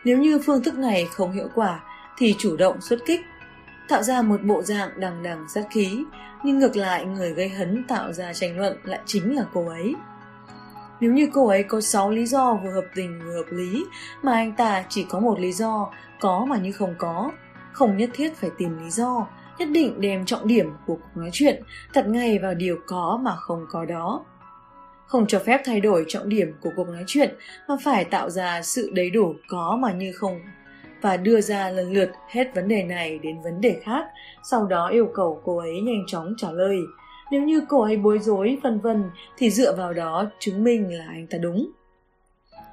Nếu như phương thức này không hiệu quả thì chủ động xuất kích, tạo ra một bộ dạng đằng đằng sát khí, nhưng ngược lại người gây hấn tạo ra tranh luận lại chính là cô ấy. Nếu như cô ấy có 6 lý do vừa hợp tình vừa hợp lý, mà anh ta chỉ có một lý do, có mà như không có, không nhất thiết phải tìm lý do, nhất định đem trọng điểm của cuộc nói chuyện đặt ngay vào điều có mà không có đó không cho phép thay đổi trọng điểm của cuộc nói chuyện mà phải tạo ra sự đầy đủ có mà như không và đưa ra lần lượt hết vấn đề này đến vấn đề khác, sau đó yêu cầu cô ấy nhanh chóng trả lời. Nếu như cô ấy bối rối, vân vân thì dựa vào đó chứng minh là anh ta đúng.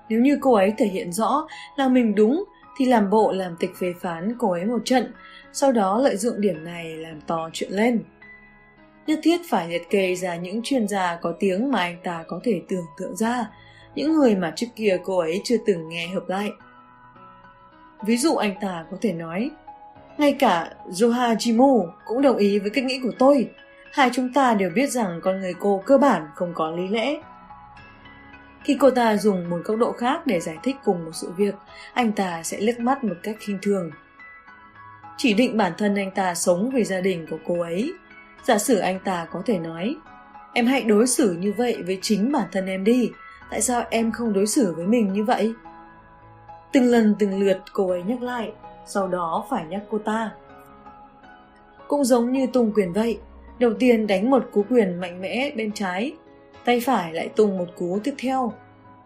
Nếu như cô ấy thể hiện rõ là mình đúng thì làm bộ làm tịch phê phán cô ấy một trận, sau đó lợi dụng điểm này làm to chuyện lên nhất thiết phải liệt kê ra những chuyên gia có tiếng mà anh ta có thể tưởng tượng ra, những người mà trước kia cô ấy chưa từng nghe hợp lại. Ví dụ anh ta có thể nói, ngay cả Johajimu cũng đồng ý với cách nghĩ của tôi. Hai chúng ta đều biết rằng con người cô cơ bản không có lý lẽ. Khi cô ta dùng một góc độ khác để giải thích cùng một sự việc, anh ta sẽ liếc mắt một cách khinh thường. chỉ định bản thân anh ta sống vì gia đình của cô ấy. Giả sử anh ta có thể nói, em hãy đối xử như vậy với chính bản thân em đi, tại sao em không đối xử với mình như vậy? Từng lần từng lượt cô ấy nhắc lại, sau đó phải nhắc cô ta. Cũng giống như tung quyền vậy, đầu tiên đánh một cú quyền mạnh mẽ bên trái, tay phải lại tung một cú tiếp theo,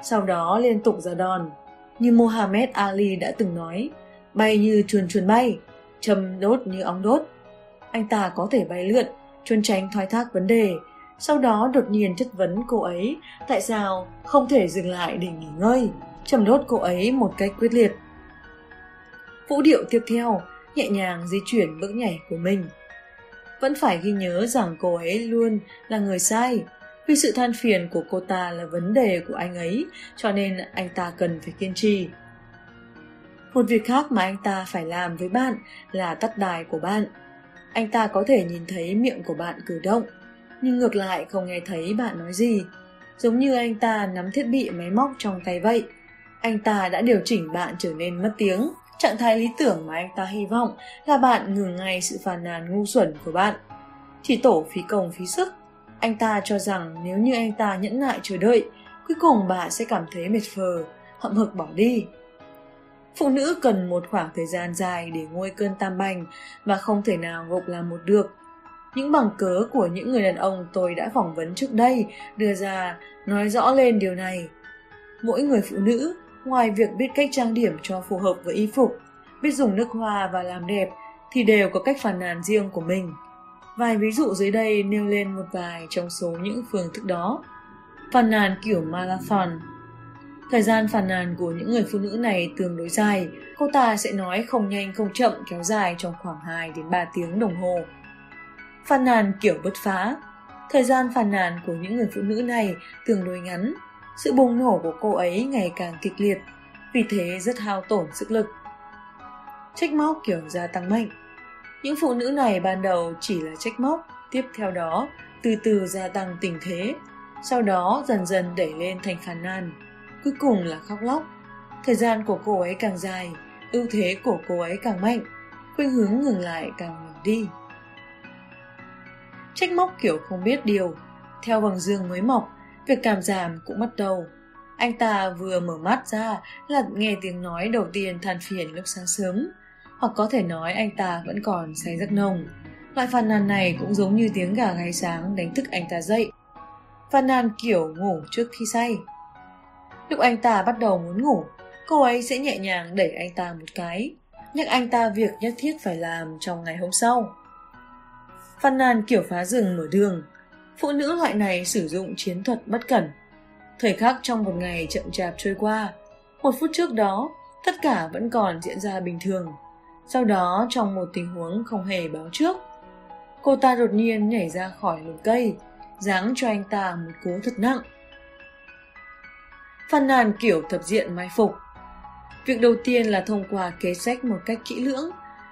sau đó liên tục ra đòn. Như Muhammad Ali đã từng nói, bay như chuồn chuồn bay, châm đốt như ong đốt. Anh ta có thể bay lượn, trốn tránh thoái thác vấn đề, sau đó đột nhiên chất vấn cô ấy tại sao không thể dừng lại để nghỉ ngơi, châm đốt cô ấy một cách quyết liệt. Vũ điệu tiếp theo, nhẹ nhàng di chuyển bước nhảy của mình. Vẫn phải ghi nhớ rằng cô ấy luôn là người sai, vì sự than phiền của cô ta là vấn đề của anh ấy, cho nên anh ta cần phải kiên trì. Một việc khác mà anh ta phải làm với bạn là tắt đài của bạn. Anh ta có thể nhìn thấy miệng của bạn cử động, nhưng ngược lại không nghe thấy bạn nói gì. Giống như anh ta nắm thiết bị máy móc trong tay vậy. Anh ta đã điều chỉnh bạn trở nên mất tiếng. Trạng thái lý tưởng mà anh ta hy vọng là bạn ngừng ngay sự phàn nàn ngu xuẩn của bạn. Chỉ tổ phí công phí sức. Anh ta cho rằng nếu như anh ta nhẫn nại chờ đợi, cuối cùng bạn sẽ cảm thấy mệt phờ, hậm hực bỏ đi. Phụ nữ cần một khoảng thời gian dài để nguôi cơn tam bành và không thể nào gộp làm một được. Những bằng cớ của những người đàn ông tôi đã phỏng vấn trước đây đưa ra nói rõ lên điều này. Mỗi người phụ nữ, ngoài việc biết cách trang điểm cho phù hợp với y phục, biết dùng nước hoa và làm đẹp, thì đều có cách phản nàn riêng của mình. Vài ví dụ dưới đây nêu lên một vài trong số những phương thức đó. Phàn nàn kiểu marathon Thời gian phàn nàn của những người phụ nữ này tương đối dài, cô ta sẽ nói không nhanh không chậm kéo dài trong khoảng 2 đến 3 tiếng đồng hồ. Phàn nàn kiểu bứt phá. Thời gian phàn nàn của những người phụ nữ này tương đối ngắn, sự bùng nổ của cô ấy ngày càng kịch liệt, vì thế rất hao tổn sức lực. Trách móc kiểu gia tăng mạnh. Những phụ nữ này ban đầu chỉ là trách móc, tiếp theo đó từ từ gia tăng tình thế, sau đó dần dần đẩy lên thành phàn nàn cuối cùng là khóc lóc. Thời gian của cô ấy càng dài, ưu thế của cô ấy càng mạnh, khuynh hướng ngừng lại càng nhỏ đi. Trách móc kiểu không biết điều, theo vầng dương mới mọc, việc cảm giảm cũng bắt đầu. Anh ta vừa mở mắt ra là nghe tiếng nói đầu tiên than phiền lúc sáng sớm, hoặc có thể nói anh ta vẫn còn say giấc nồng. Loại phàn nàn này cũng giống như tiếng gà gáy sáng đánh thức anh ta dậy. Phàn nàn kiểu ngủ trước khi say. Lúc anh ta bắt đầu muốn ngủ, cô ấy sẽ nhẹ nhàng đẩy anh ta một cái, nhắc anh ta việc nhất thiết phải làm trong ngày hôm sau. Phàn nàn kiểu phá rừng mở đường, phụ nữ loại này sử dụng chiến thuật bất cẩn. Thời khắc trong một ngày chậm chạp trôi qua, một phút trước đó, tất cả vẫn còn diễn ra bình thường. Sau đó, trong một tình huống không hề báo trước, cô ta đột nhiên nhảy ra khỏi lùm cây, giáng cho anh ta một cú thật nặng phàn nàn kiểu thập diện mai phục. Việc đầu tiên là thông qua kế sách một cách kỹ lưỡng,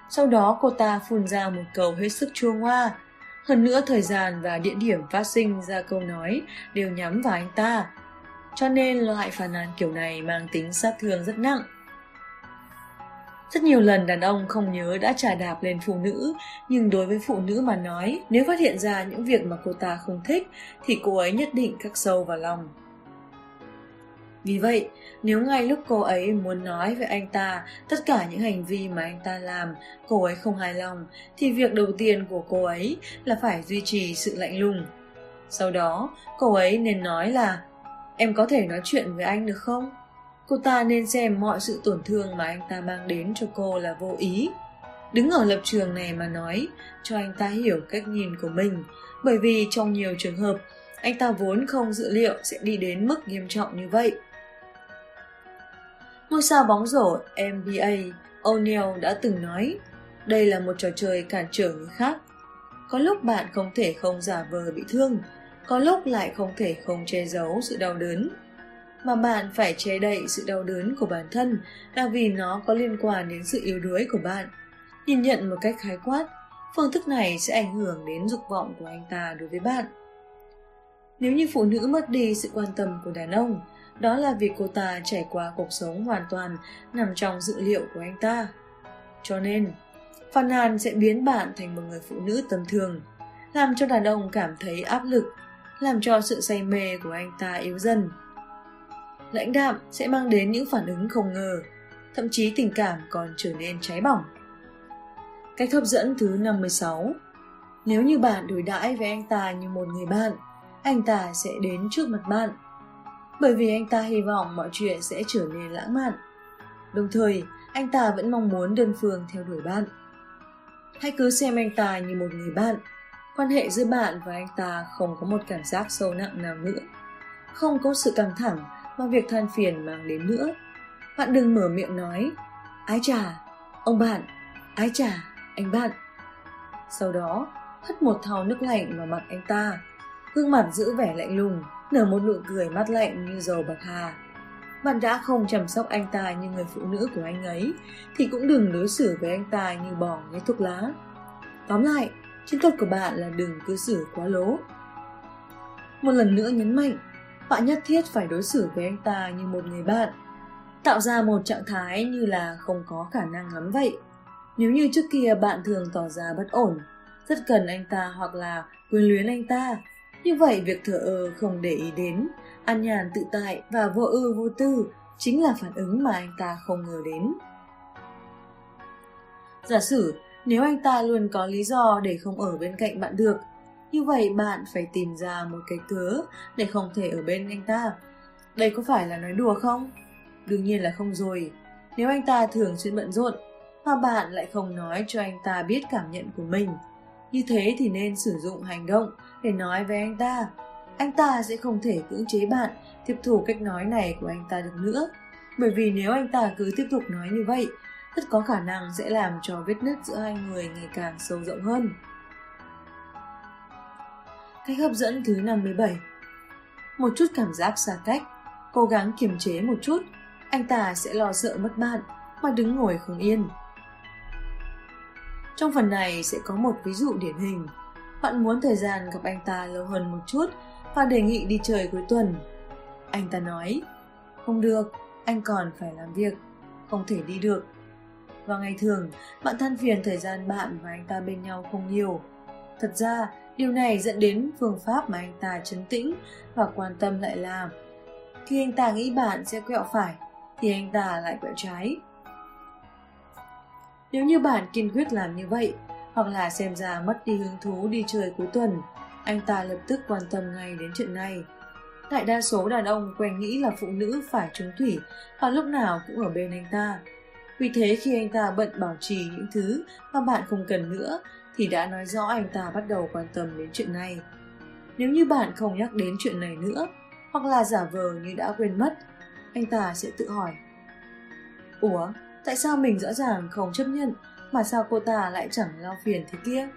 sau đó cô ta phun ra một câu hết sức chua ngoa. Hơn nữa thời gian và địa điểm phát sinh ra câu nói đều nhắm vào anh ta. Cho nên loại phàn nàn kiểu này mang tính sát thương rất nặng. Rất nhiều lần đàn ông không nhớ đã trà đạp lên phụ nữ, nhưng đối với phụ nữ mà nói, nếu phát hiện ra những việc mà cô ta không thích, thì cô ấy nhất định khắc sâu vào lòng. Vì vậy, nếu ngay lúc cô ấy muốn nói với anh ta tất cả những hành vi mà anh ta làm, cô ấy không hài lòng, thì việc đầu tiên của cô ấy là phải duy trì sự lạnh lùng. Sau đó, cô ấy nên nói là Em có thể nói chuyện với anh được không? Cô ta nên xem mọi sự tổn thương mà anh ta mang đến cho cô là vô ý. Đứng ở lập trường này mà nói, cho anh ta hiểu cách nhìn của mình, bởi vì trong nhiều trường hợp, anh ta vốn không dự liệu sẽ đi đến mức nghiêm trọng như vậy. Ngôi sao bóng rổ NBA O'Neal đã từng nói, đây là một trò chơi cản trở người khác. Có lúc bạn không thể không giả vờ bị thương, có lúc lại không thể không che giấu sự đau đớn. Mà bạn phải che đậy sự đau đớn của bản thân là vì nó có liên quan đến sự yếu đuối của bạn. Nhìn nhận một cách khái quát, phương thức này sẽ ảnh hưởng đến dục vọng của anh ta đối với bạn. Nếu như phụ nữ mất đi sự quan tâm của đàn ông, đó là vì cô ta trải qua cuộc sống hoàn toàn nằm trong dự liệu của anh ta. Cho nên, phàn nàn sẽ biến bạn thành một người phụ nữ tầm thường, làm cho đàn ông cảm thấy áp lực, làm cho sự say mê của anh ta yếu dần. Lãnh đạm sẽ mang đến những phản ứng không ngờ, thậm chí tình cảm còn trở nên cháy bỏng. Cách hấp dẫn thứ 56 Nếu như bạn đối đãi với anh ta như một người bạn, anh ta sẽ đến trước mặt bạn. Bởi vì anh ta hy vọng mọi chuyện sẽ trở nên lãng mạn. Đồng thời, anh ta vẫn mong muốn đơn phương theo đuổi bạn. Hãy cứ xem anh ta như một người bạn. Quan hệ giữa bạn và anh ta không có một cảm giác sâu nặng nào nữa. Không có sự căng thẳng mà việc than phiền mang đến nữa. Bạn đừng mở miệng nói, ái chà, ông bạn, ái chà, anh bạn. Sau đó, hất một thau nước lạnh vào mặt anh ta. Gương mặt giữ vẻ lạnh lùng, nở một nụ cười mắt lạnh như dầu bạc hà. Bạn đã không chăm sóc anh ta như người phụ nữ của anh ấy, thì cũng đừng đối xử với anh ta như bò nhét thuốc lá. Tóm lại, chiến thuật của bạn là đừng cư xử quá lố. Một lần nữa nhấn mạnh, bạn nhất thiết phải đối xử với anh ta như một người bạn, tạo ra một trạng thái như là không có khả năng lắm vậy. Nếu như trước kia bạn thường tỏ ra bất ổn, rất cần anh ta hoặc là quyến luyến anh ta, như vậy việc thở ơ không để ý đến, an nhàn tự tại và vô ư vô tư chính là phản ứng mà anh ta không ngờ đến. Giả sử nếu anh ta luôn có lý do để không ở bên cạnh bạn được, như vậy bạn phải tìm ra một cái cớ để không thể ở bên anh ta. Đây có phải là nói đùa không? Đương nhiên là không rồi. Nếu anh ta thường xuyên bận rộn, mà bạn lại không nói cho anh ta biết cảm nhận của mình, như thế thì nên sử dụng hành động để nói với anh ta. Anh ta sẽ không thể cưỡng chế bạn tiếp thủ cách nói này của anh ta được nữa. Bởi vì nếu anh ta cứ tiếp tục nói như vậy, rất có khả năng sẽ làm cho vết nứt giữa hai người ngày càng sâu rộng hơn. Cách hấp dẫn thứ 57 Một chút cảm giác xa cách, cố gắng kiềm chế một chút, anh ta sẽ lo sợ mất bạn mà đứng ngồi không yên. Trong phần này sẽ có một ví dụ điển hình. Bạn muốn thời gian gặp anh ta lâu hơn một chút và đề nghị đi chơi cuối tuần. Anh ta nói, không được, anh còn phải làm việc, không thể đi được. và ngày thường, bạn than phiền thời gian bạn và anh ta bên nhau không nhiều. Thật ra, điều này dẫn đến phương pháp mà anh ta chấn tĩnh và quan tâm lại là khi anh ta nghĩ bạn sẽ quẹo phải, thì anh ta lại quẹo trái. Nếu như bạn kiên quyết làm như vậy, hoặc là xem ra mất đi hứng thú đi chơi cuối tuần, anh ta lập tức quan tâm ngay đến chuyện này. Đại đa số đàn ông quen nghĩ là phụ nữ phải trúng thủy và lúc nào cũng ở bên anh ta. Vì thế khi anh ta bận bảo trì những thứ mà bạn không cần nữa thì đã nói rõ anh ta bắt đầu quan tâm đến chuyện này. Nếu như bạn không nhắc đến chuyện này nữa hoặc là giả vờ như đã quên mất, anh ta sẽ tự hỏi Ủa, tại sao mình rõ ràng không chấp nhận mà sao cô ta lại chẳng lo phiền thế kia?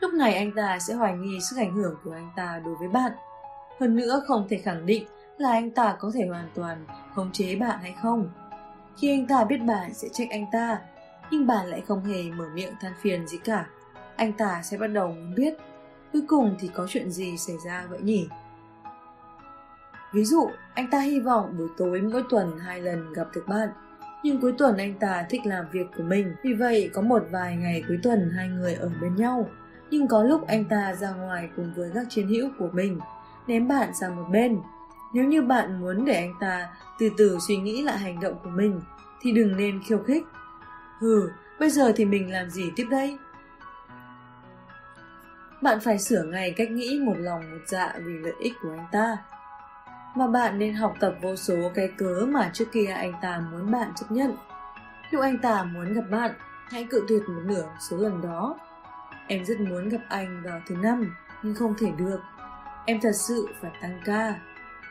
Lúc này anh ta sẽ hoài nghi sức ảnh hưởng của anh ta đối với bạn. Hơn nữa không thể khẳng định là anh ta có thể hoàn toàn khống chế bạn hay không. Khi anh ta biết bạn sẽ trách anh ta, nhưng bạn lại không hề mở miệng than phiền gì cả, anh ta sẽ bắt đầu muốn biết cuối cùng thì có chuyện gì xảy ra vậy nhỉ? Ví dụ, anh ta hy vọng buổi tối mỗi tuần hai lần gặp được bạn, nhưng cuối tuần anh ta thích làm việc của mình, vì vậy có một vài ngày cuối tuần hai người ở bên nhau. Nhưng có lúc anh ta ra ngoài cùng với các chiến hữu của mình, ném bạn sang một bên. Nếu như bạn muốn để anh ta từ từ suy nghĩ lại hành động của mình, thì đừng nên khiêu khích. Hừ, bây giờ thì mình làm gì tiếp đây? Bạn phải sửa ngay cách nghĩ một lòng một dạ vì lợi ích của anh ta mà bạn nên học tập vô số cái cớ mà trước kia anh ta muốn bạn chấp nhận. Lúc anh ta muốn gặp bạn, hãy cự tuyệt một nửa số lần đó. Em rất muốn gặp anh vào thứ năm, nhưng không thể được. Em thật sự phải tăng ca.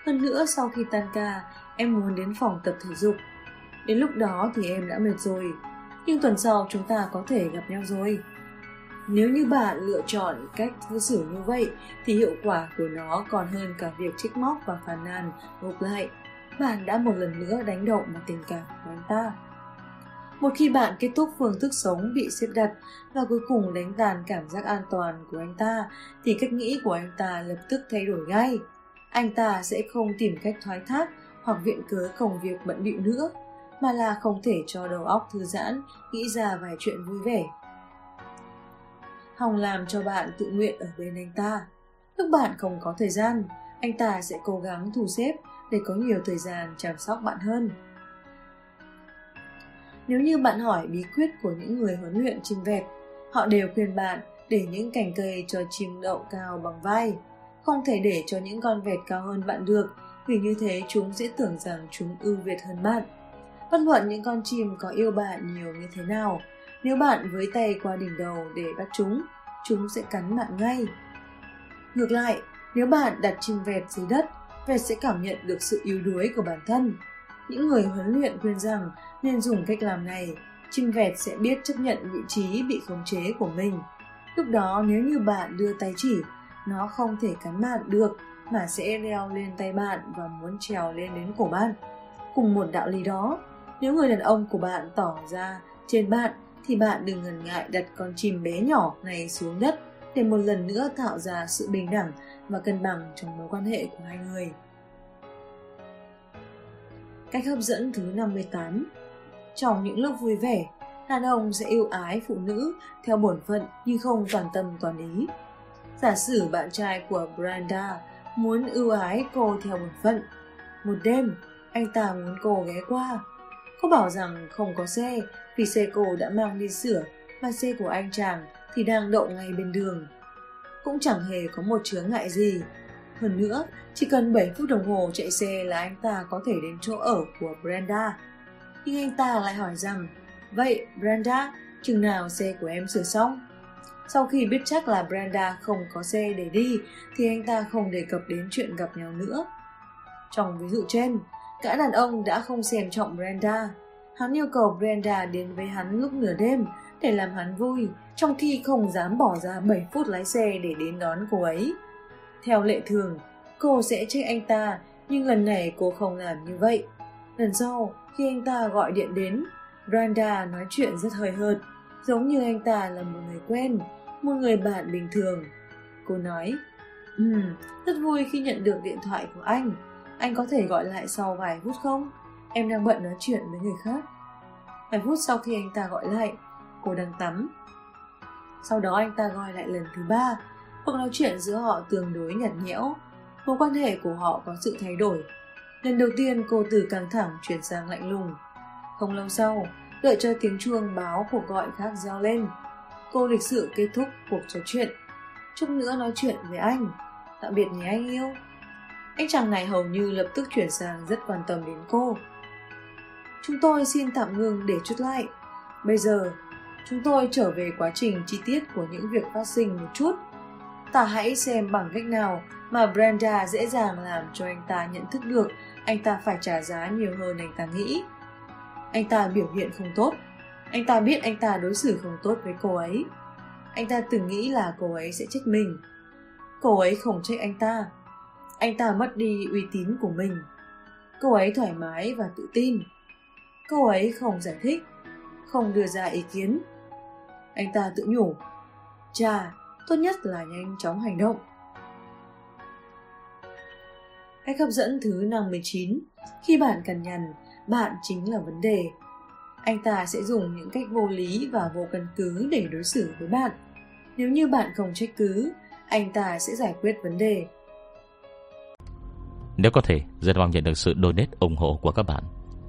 Hơn nữa sau khi tan ca, em muốn đến phòng tập thể dục. Đến lúc đó thì em đã mệt rồi, nhưng tuần sau chúng ta có thể gặp nhau rồi. Nếu như bạn lựa chọn cách cư xử như vậy thì hiệu quả của nó còn hơn cả việc trích móc và phàn nàn ngược lại. Bạn đã một lần nữa đánh động vào tình cảm của anh ta. Một khi bạn kết thúc phương thức sống bị xếp đặt và cuối cùng đánh tàn cảm giác an toàn của anh ta thì cách nghĩ của anh ta lập tức thay đổi ngay. Anh ta sẽ không tìm cách thoái thác hoặc viện cớ công việc bận bịu nữa mà là không thể cho đầu óc thư giãn, nghĩ ra vài chuyện vui vẻ. Hồng làm cho bạn tự nguyện ở bên anh ta. Lúc bạn không có thời gian, anh ta sẽ cố gắng thu xếp để có nhiều thời gian chăm sóc bạn hơn. Nếu như bạn hỏi bí quyết của những người huấn luyện chim vẹt, họ đều khuyên bạn để những cành cây cho chim đậu cao bằng vai. Không thể để cho những con vẹt cao hơn bạn được, vì như thế chúng sẽ tưởng rằng chúng ưu việt hơn bạn. Bất luận những con chim có yêu bạn nhiều như thế nào, nếu bạn với tay qua đỉnh đầu để bắt chúng, chúng sẽ cắn bạn ngay. Ngược lại, nếu bạn đặt chim vẹt dưới đất, vẹt sẽ cảm nhận được sự yếu đuối của bản thân. Những người huấn luyện khuyên rằng nên dùng cách làm này, chim vẹt sẽ biết chấp nhận vị trí bị khống chế của mình. Lúc đó nếu như bạn đưa tay chỉ, nó không thể cắn bạn được mà sẽ leo lên tay bạn và muốn trèo lên đến cổ bạn. Cùng một đạo lý đó, nếu người đàn ông của bạn tỏ ra trên bạn thì bạn đừng ngần ngại đặt con chim bé nhỏ này xuống đất để một lần nữa tạo ra sự bình đẳng và cân bằng trong mối quan hệ của hai người. Cách hấp dẫn thứ 58 Trong những lúc vui vẻ, đàn ông sẽ yêu ái phụ nữ theo bổn phận nhưng không toàn tâm toàn ý. Giả sử bạn trai của Brenda muốn ưu ái cô theo bổn phận. Một đêm, anh ta muốn cô ghé qua. Cô bảo rằng không có xe vì xe cô đã mang đi sửa mà xe của anh chàng thì đang đậu ngay bên đường. Cũng chẳng hề có một chướng ngại gì. Hơn nữa, chỉ cần 7 phút đồng hồ chạy xe là anh ta có thể đến chỗ ở của Brenda. Nhưng anh ta lại hỏi rằng, vậy Brenda, chừng nào xe của em sửa xong? Sau khi biết chắc là Brenda không có xe để đi thì anh ta không đề cập đến chuyện gặp nhau nữa. Trong ví dụ trên, cả đàn ông đã không xem trọng Brenda. Hắn yêu cầu Brenda đến với hắn lúc nửa đêm để làm hắn vui, trong khi không dám bỏ ra 7 phút lái xe để đến đón cô ấy. Theo lệ thường, cô sẽ trách anh ta, nhưng lần này cô không làm như vậy. Lần sau, khi anh ta gọi điện đến, Brenda nói chuyện rất hơi hợt, giống như anh ta là một người quen, một người bạn bình thường. Cô nói, Ừm, um, rất vui khi nhận được điện thoại của anh. Anh có thể gọi lại sau vài phút không? Em đang bận nói chuyện với người khác. Vài phút sau khi anh ta gọi lại, cô đang tắm. Sau đó anh ta gọi lại lần thứ ba. Cuộc nói chuyện giữa họ tương đối nhạt nhẽo. Mối quan hệ của họ có sự thay đổi. Lần đầu tiên cô từ căng thẳng chuyển sang lạnh lùng. Không lâu sau, đợi cho tiếng chuông báo cuộc gọi khác reo lên. Cô lịch sự kết thúc cuộc trò chuyện. Chút nữa nói chuyện với anh. Tạm biệt nhé anh yêu. Anh chàng này hầu như lập tức chuyển sang rất quan tâm đến cô. Chúng tôi xin tạm ngừng để chút lại. Bây giờ, chúng tôi trở về quá trình chi tiết của những việc phát sinh một chút. Ta hãy xem bằng cách nào mà Brenda dễ dàng làm cho anh ta nhận thức được anh ta phải trả giá nhiều hơn anh ta nghĩ. Anh ta biểu hiện không tốt. Anh ta biết anh ta đối xử không tốt với cô ấy. Anh ta từng nghĩ là cô ấy sẽ trách mình. Cô ấy không trách anh ta. Anh ta mất đi uy tín của mình. Cô ấy thoải mái và tự tin. Cô ấy không giải thích, không đưa ra ý kiến. Anh ta tự nhủ, cha tốt nhất là nhanh chóng hành động. Cách hấp dẫn thứ 59 Khi bạn cần nhằn, bạn chính là vấn đề. Anh ta sẽ dùng những cách vô lý và vô căn cứ để đối xử với bạn. Nếu như bạn không trách cứ, anh ta sẽ giải quyết vấn đề. Nếu có thể, rất mong nhận được sự donate ủng hộ của các bạn.